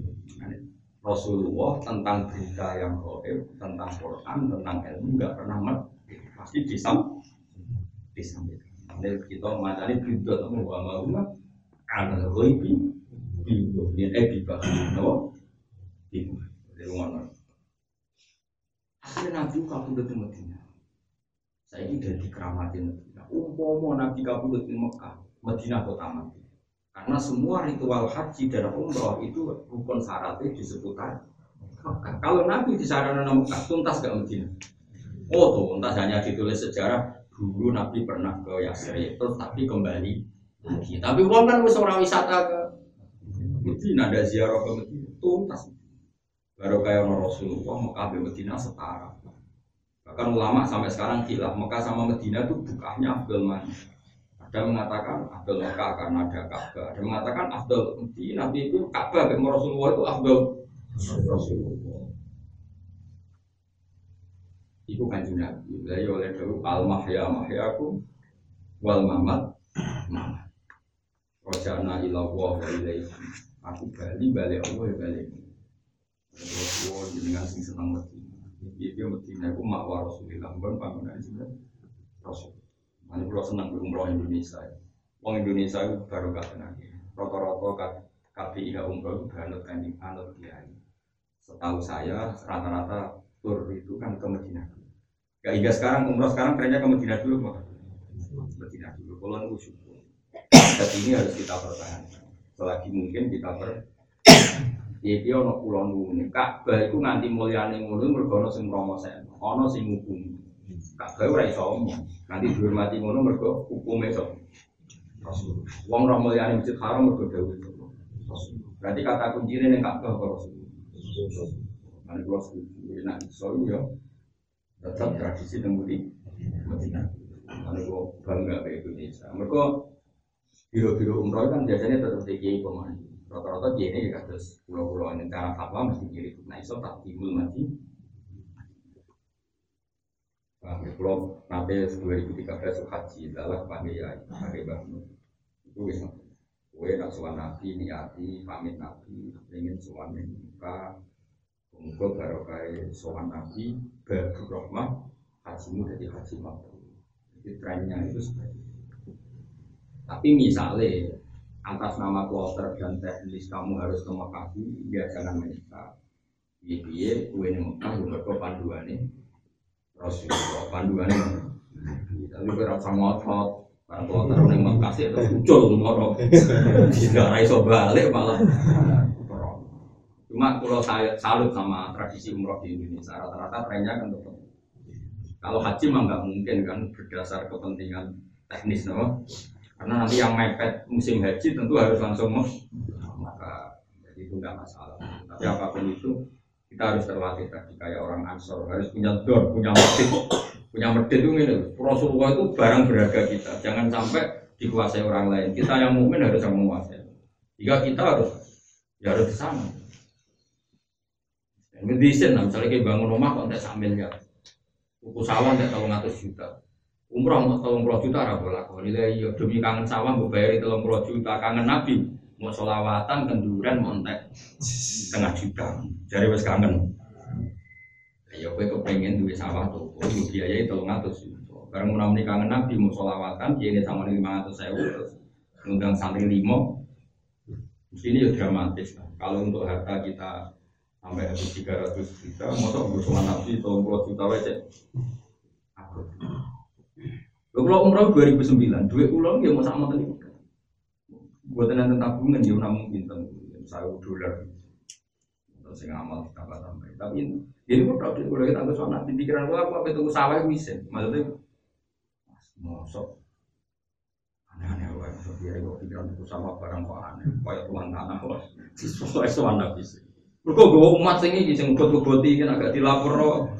Speaker 1: Rasulullah tentang berita yang gaib, tentang Quran, tentang ilmu enggak pernah mati. Pasti disam disampaikan. Ini kita macamnya bidul atau wa ma huwa ala ghaibi bidul. Ini eh bidul. Napa? Bidul. Jadi ngono. Akhirnya Nabi kabudut di Medina. Saya ini dari keramatin Medina. Umpama Nabi kabudut di Mekah, Medina kota mati. Karena semua ritual haji dan umroh itu rukun syaratnya di seputar Mekah. Kalau Nabi di sarana Mekah, tuntas gak Medina? Oh tuntas hanya ditulis sejarah dulu Nabi pernah ke Yasrib, terus tapi kembali lagi. Tapi uang kan wis ora wisata ke Medina, ada ziarah ke Medina, tuntas. Baru kayak Rasulullah, Mekah Medina setara. Bahkan ulama sampai sekarang gila, Mekah sama Medina itu bukannya Abdul mana. Ada mengatakan Abdul Mekah karena ada Ka'bah. Ada mengatakan Abdul Medina, itu Ka'bah, dan Rasulullah itu Abdul Rasulullah. Iku kanjeng Nabi. Dari oleh dulu al mahya mahyaku wal mamat mamat. Rojana ila wa ilaihi. Aku bali balik Allah ya balik. Rasulullah jenengan sing seneng Medina. Iki Medina iku makwa Rasulullah pun panggonan sinten Rasul. Mane kula seneng di umroh Indonesia. Wong Indonesia itu baru gak tenang. Rata-rata kabeh iya umroh itu banget kanjeng anut kiai. Setahu saya rata-rata tur itu kan ke Medina. Ya hingga sekarang umroh sekarang trennya ke Medina dulu kok. Medina dulu. Kalau nunggu syukur. Dan ini harus kita pertahankan. Selagi mungkin kita ber Ya iki ana kula nuwun. Ka'bah iku nganti mulyane ngono mergo ana sing promosen, ana sing ngukumi. Ka'bah ora iso omong. Nanti dihormati ngono mergo hukume sok. Rasul. Wong ora mulyane Masjid Haram mergo dawuh. Berarti kata kuncinya ning Ka'bah kok Rasul. Mane kula setuju. Nek iso yo tetap tradisi temudi Medina. Mane kula bangga be Indonesia. Mergo biro-biro umroh kan biasanya tetap di kiai pemain rata-rata dia ini ya terus pulau-pulau ini cara fatwa mesti kiri nah iso tak timbul mati. Nah, pulau nanti 2013 haji. Adalah pakai ya pakai bangun itu bisa gue nak suan nabi niati pamit nabi ingin suan muka muka baru kayak suan nabi baru rahmah hajimu jadi haji mabrur jadi trennya itu seperti tapi misalnya atas nama kloter dan teknis kamu harus ke Mekah. Ya jangan menyesal iya iya kue ini Mekah juga ke panduan Rasulullah panduan tapi gue rasa ngotot. Para kloter nih Mekah sih terus muncul moro. Tidak raiso balik malah. Cuma kalau saya salut sama tradisi umroh di Indonesia rata-rata trennya kan tetap kalau haji mah nggak mungkin kan berdasar kepentingan teknis no karena nanti yang mepet musim haji tentu harus langsung maka jadi itu nggak masalah. Tapi apa pun itu kita harus terlatih tadi. Kayak orang ansor harus punya dor punya medit punya medit itu ini Rasulullah itu barang berharga kita. Jangan sampai dikuasai orang lain. Kita yang mukmin harus yang menguasai. Jika kita harus ya harus di sana Ngedesain, misalnya kayak bangun rumah kok tidak sambil ya, buku sawah tidak tahu ngatus juta, umroh mau tolong puluh juta ora boleh nilai iya demi kangen sawah mau bayar tolong puluh juta. Kangen nabi mau solawatan kenduran mau entek setengah juta. Jadi wes kangen. Ya gue kepengen duit sawah tuh biayai tolong atus bareng mau namanya kangen nabi mau solawatan ini sama lima ratus sewu terus ngundang santri limo ini ya dramatis kalau untuk harta kita sampai habis tiga ratus juta, masa gue sama nabi tolong juta Lho kalau umroh 2009, duit pulau ya mau sama tadi. Buat tentang tabungan ya namun pinter, saya dolar. Terus yang amal kita tambah. Tapi ini pun kalau kita kita soal di pikiran gua aku apa itu sawah bisa. Maksudnya, mosok aneh-aneh wae masuk dia kok pikiran itu sama barang kok aneh kayak tuan tanah loh sesuai nabi sih Mereka gue umat sing iki sing bot iki kan agak dilapor.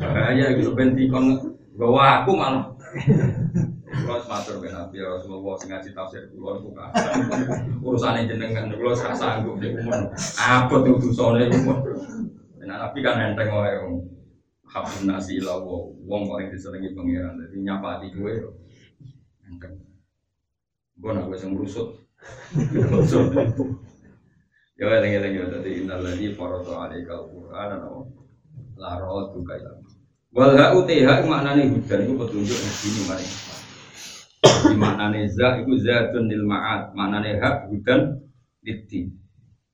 Speaker 1: Bahaya gitu benti kon gawa aku malah. Kulo matur ben Nabi Rasulullah sing ngaji tafsir kulo iku kan. Urusane jenengan kulo ora sanggup nek umur. Abot utusane umur. Nah, Nabi kan enteng wae. Habun nasi lawo, wong paling disenengi pangeran. Jadi nyapati gue, enteng. Gue nak gue sing rusut. Ya lagi lagi tadi innal ladzi farada alaika alquran ana la ra'atu kaila. Wal ha'u tiha maknane hujan iku petunjuk ning sini mari. Di maknane za iku zatun lil ma'ad, maknane hak hudan liti.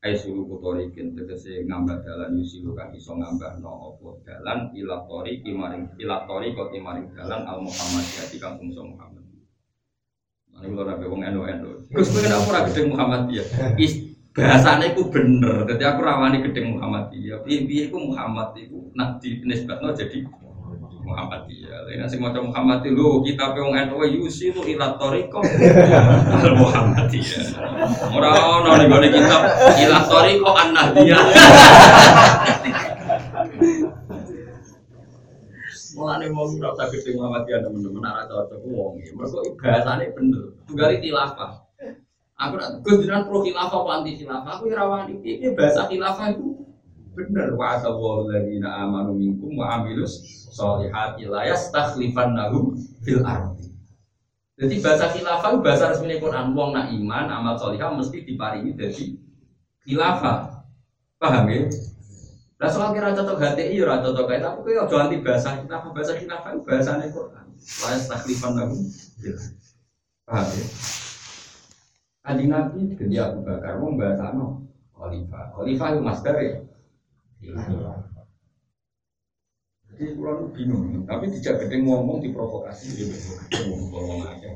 Speaker 1: Ai suruh kutorikin tegese ngambah dalan yusilu kang iso ngambah no opo dalan ila tori maring ila kok maring dalan al Muhammadiyah kang bangsa Muhammad. Ini kalau nabi wong enu enu. Terus pengen aku ragu gedeng Muhammadiyah. Is bahasane ku bener. Jadi aku rawani gedeng Muhammadiyah. Piye piye ku Muhammad iku nak di jadi Muhammadiyah. Lain sing maca Muhammad lho kita pe wong enu yusilu ila kok al Muhammadiyah. Ora ono ning gone kitab ila tori kok an-nahdiyah. Mulane wong ora usah gede Muhammadiyah teman-teman ora cocok wong iki. Mergo bahasane bener. Tunggali khilafah. Aku nak Gus jenengan pro apa anti khilafah? Aku ora wani. Iki bahasa khilafah itu bener wa asallahu alladziina amanu minkum wa amilus sholihati la yastakhlifannahum fil ardi. Jadi bahasa khilafah bahasa resmi Quran. Wong nak iman, amal sholihah mesti diparingi dari khilafah. Paham ya? Nah soal kira cocok HTI ora cocok kae tapi kowe aja anti bahasa kita bahasa kita kan bahasane Quran. La taklifan lahu. Paham ya? Kanjeng Nabi ganti Abu Bakar wong bahasano khalifah. Khalifah itu master ya. Jadi pulau bingung, tapi tidak gede ngomong diprovokasi dia ngomong ngomong aja.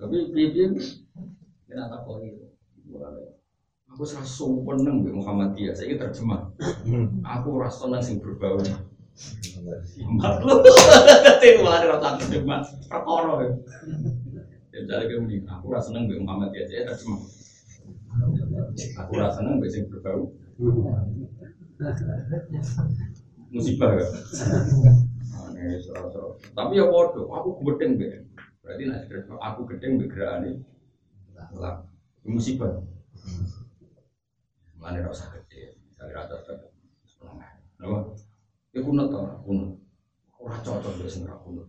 Speaker 1: Tapi piye-piye kenapa kok itu? Aku serasa seneng Mbak Muhammadiyah, saya terjemah. Aku rasa seneng sing berbau. Mat lu, tapi malah rasa terjemah. Perkara ya. Ya kayak aku rasa seneng Mbak Muhammadiyah, saya terjemah. Aku rasa seneng Mbak sing berbau. Musibah kan? Aneh, serasa. Tapi ya bodoh, aku gedeng Mbak. Berarti nanti aku gedeng Mbak gerakane. Lah, musibah. Mana rasa gede, dari rata rata. Nama, ya kunut tau, kunut. Orang cocok dari sing kunut.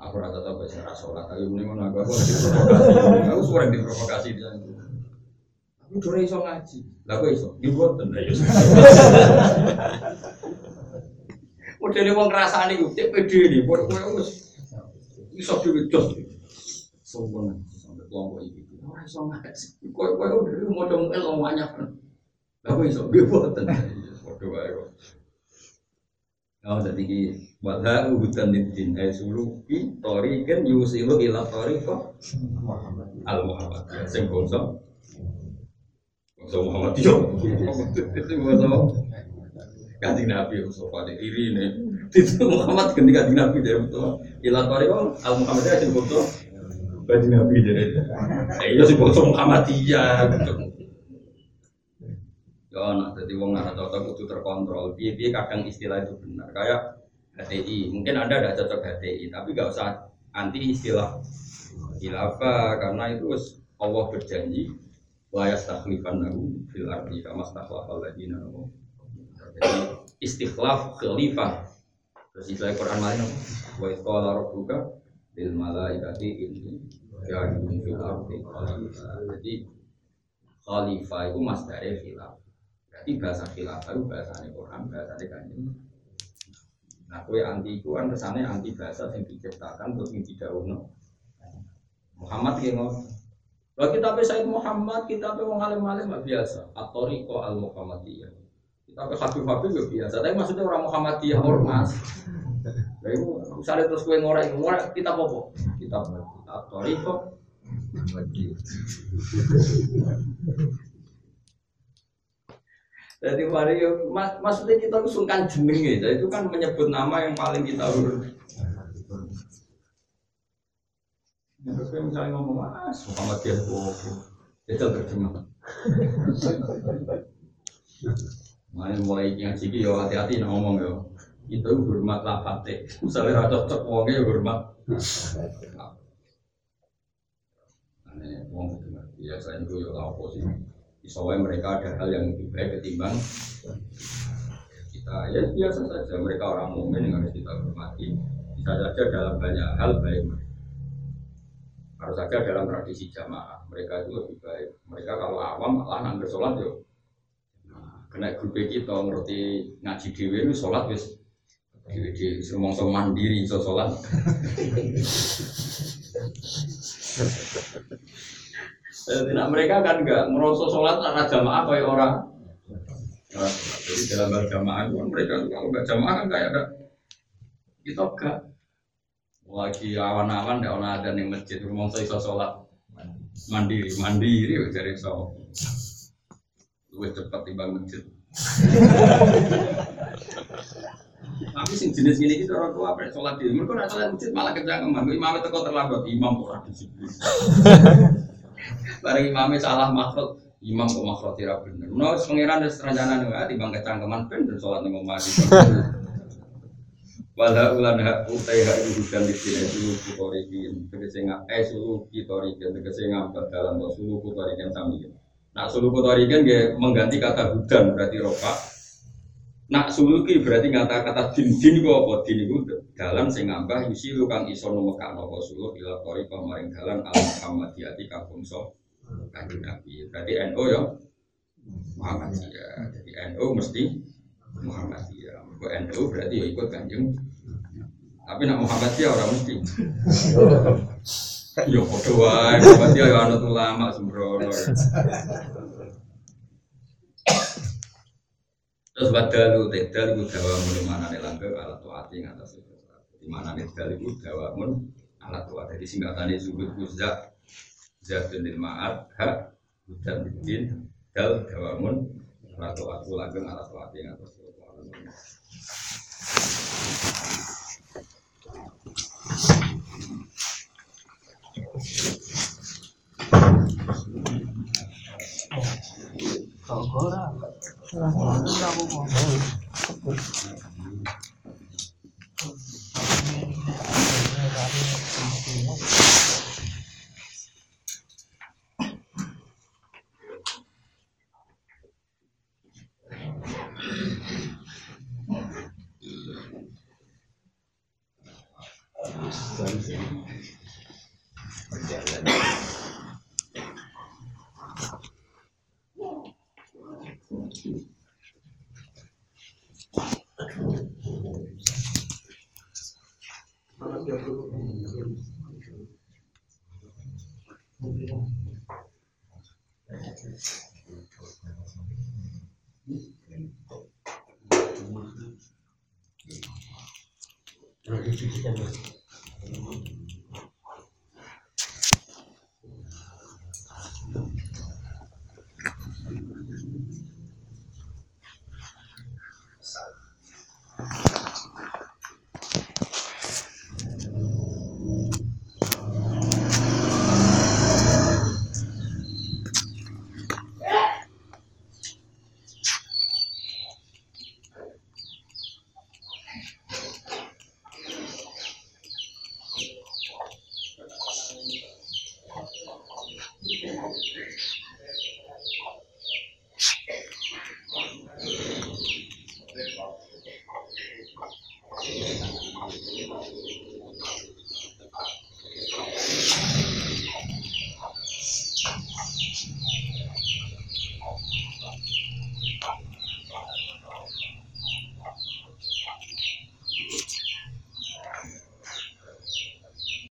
Speaker 1: Aku rata rata bahasa rasa sholat, tapi ini aku aku. Aku suara diprovokasi dia. Dore iso ngaji, lah aku iso, dan lah iso. Modele wong ngrasani ku cek pede iki, kok kowe wis iso dhewe jos. Sombong sampai kelompok iki. Ora iso ngaji. Kowe kowe udah mau dong el. Lah kok iso nggih boten. Padha wae kok. Oh, jadi ki wadha hudan din ay toriken yusilu ila tariqa al Muhammad. Sing bangsa Muhammad yo. Kanjeng Nabi Mustafa de iri ne. Itu Muhammad ganti kanjeng Nabi dari betul. Ila tariqa al Muhammad ya sing bangsa kanjeng Nabi dari. Eh iya sing bangsa Muhammadiyah. Ya, nah, jadi wong nggak cocok itu terkontrol. Biar kadang istilah itu benar. Kayak HTI, mungkin anda ada cocok HTI, tapi nggak usah anti istilah khilafah karena itu Allah berjanji wa yastakhlifan nahu fil ardi kama stakhlafal ladina Jadi istikhlaf khalifah. Terus istilah Quran lain wa qala rabbuka lil malaikati inni ja'ilun fil ardi. Jadi khalifah itu masdare khilafah. Jadi bahasa khilafah itu bahasa Quran, bahasa kanjeng. Nah, kue anti itu kan kesannya anti bahasa yang diciptakan terus yang tidak. Muhammad yang. Kalau kita pe Said Muhammad, kita wong alim alim biasa. Atoriko al Muhammadiyah. Kita pe Habib Habib ya biasa. Tapi maksudnya orang Muhammadiyah ormas. Lah iku misalnya terus kowe ngorek ngorek kita apa? Kita kita toriko. Jadi mari maksudnya kita sungkan jenenge, jadi itu kan menyebut nama yang paling kita urut. Ya, terus kayak misalnya ngomong, ah, Muhammadiyah itu itu terjemah. Mana mulai ngaji ki yo hati-hati nak ngomong yo. Itu hormat lafate. Misalnya rada cocok wonge yo hormat. Ane wong itu ngerti ya saya itu yo tahu sih. Iso mereka ada hal yang lebih baik ketimbang kita ya biasa saja mereka orang mukmin yang harus kita hormati. Bisa saja dalam banyak hal baik mereka harus saja dalam tradisi jamaah. Mereka itu lebih baik. Mereka kalau awam malah nang sholat yo. Nah, kena grup kita ngerti ngaji dewi itu sholat wis. Dewi dewi semongso mandiri so sholat. Tidak mereka kan enggak merosot sholat karena jamaah kayak orang. Nah, jadi dalam berjamaah itu kan mereka kalau nggak jamaah kan kayak ada. Kita enggak lagi awan-awan ndak ono ada ning masjid. Rumah saya iso sholat. Mandiri. Mandiri cari so luwih cepat timbang masjid. Tapi sing jenis ini kita orang tua apa sholat di mereka nak sholat masjid malah kejangan imam itu kok terlambat imam kurang disiplin. Bareng imamnya salah makhluk imam kok makhluk tidak benar no pangeran dan seranjana nih timbang kecangkeman ben dan sholat nih ngomong Wala ulan hak utai hak itu hujan di sini sulu kutorikin tegese ngap eh sulu kutorikin tegese ngapa dalam bahwa sulu kutorikin sami. Nak sulu kutorikin dia mengganti kata hujan berarti roka. Nak suluki berarti ngata kata din din gua apa din itu dalam sing ngambah yusilu kang iso numekak nopo sulu ila tori pamaring dalam al Muhammadiyati kang bangsa kanjeng Nabi. Berarti NU ya Muhammadiyah. Jadi NU mesti Muhammadiyah. Kok NU berarti ya ikut kanjeng tapi nak Muhammadiyah orang mesti. Yo padha wae, Muhammadiyah yo anut ulama sembrono. Terus badalu iku dawa mun mana langgeng alat tuati ngatas itu. Di mana tedal iku dawa mun alat tuati. Jadi singkatane sudut kuzza zatun lil ma'ad ha hudan bidin dal dawa mun alat tuati langgeng alat tuati ngatas itu.
Speaker 2: Terus dicuci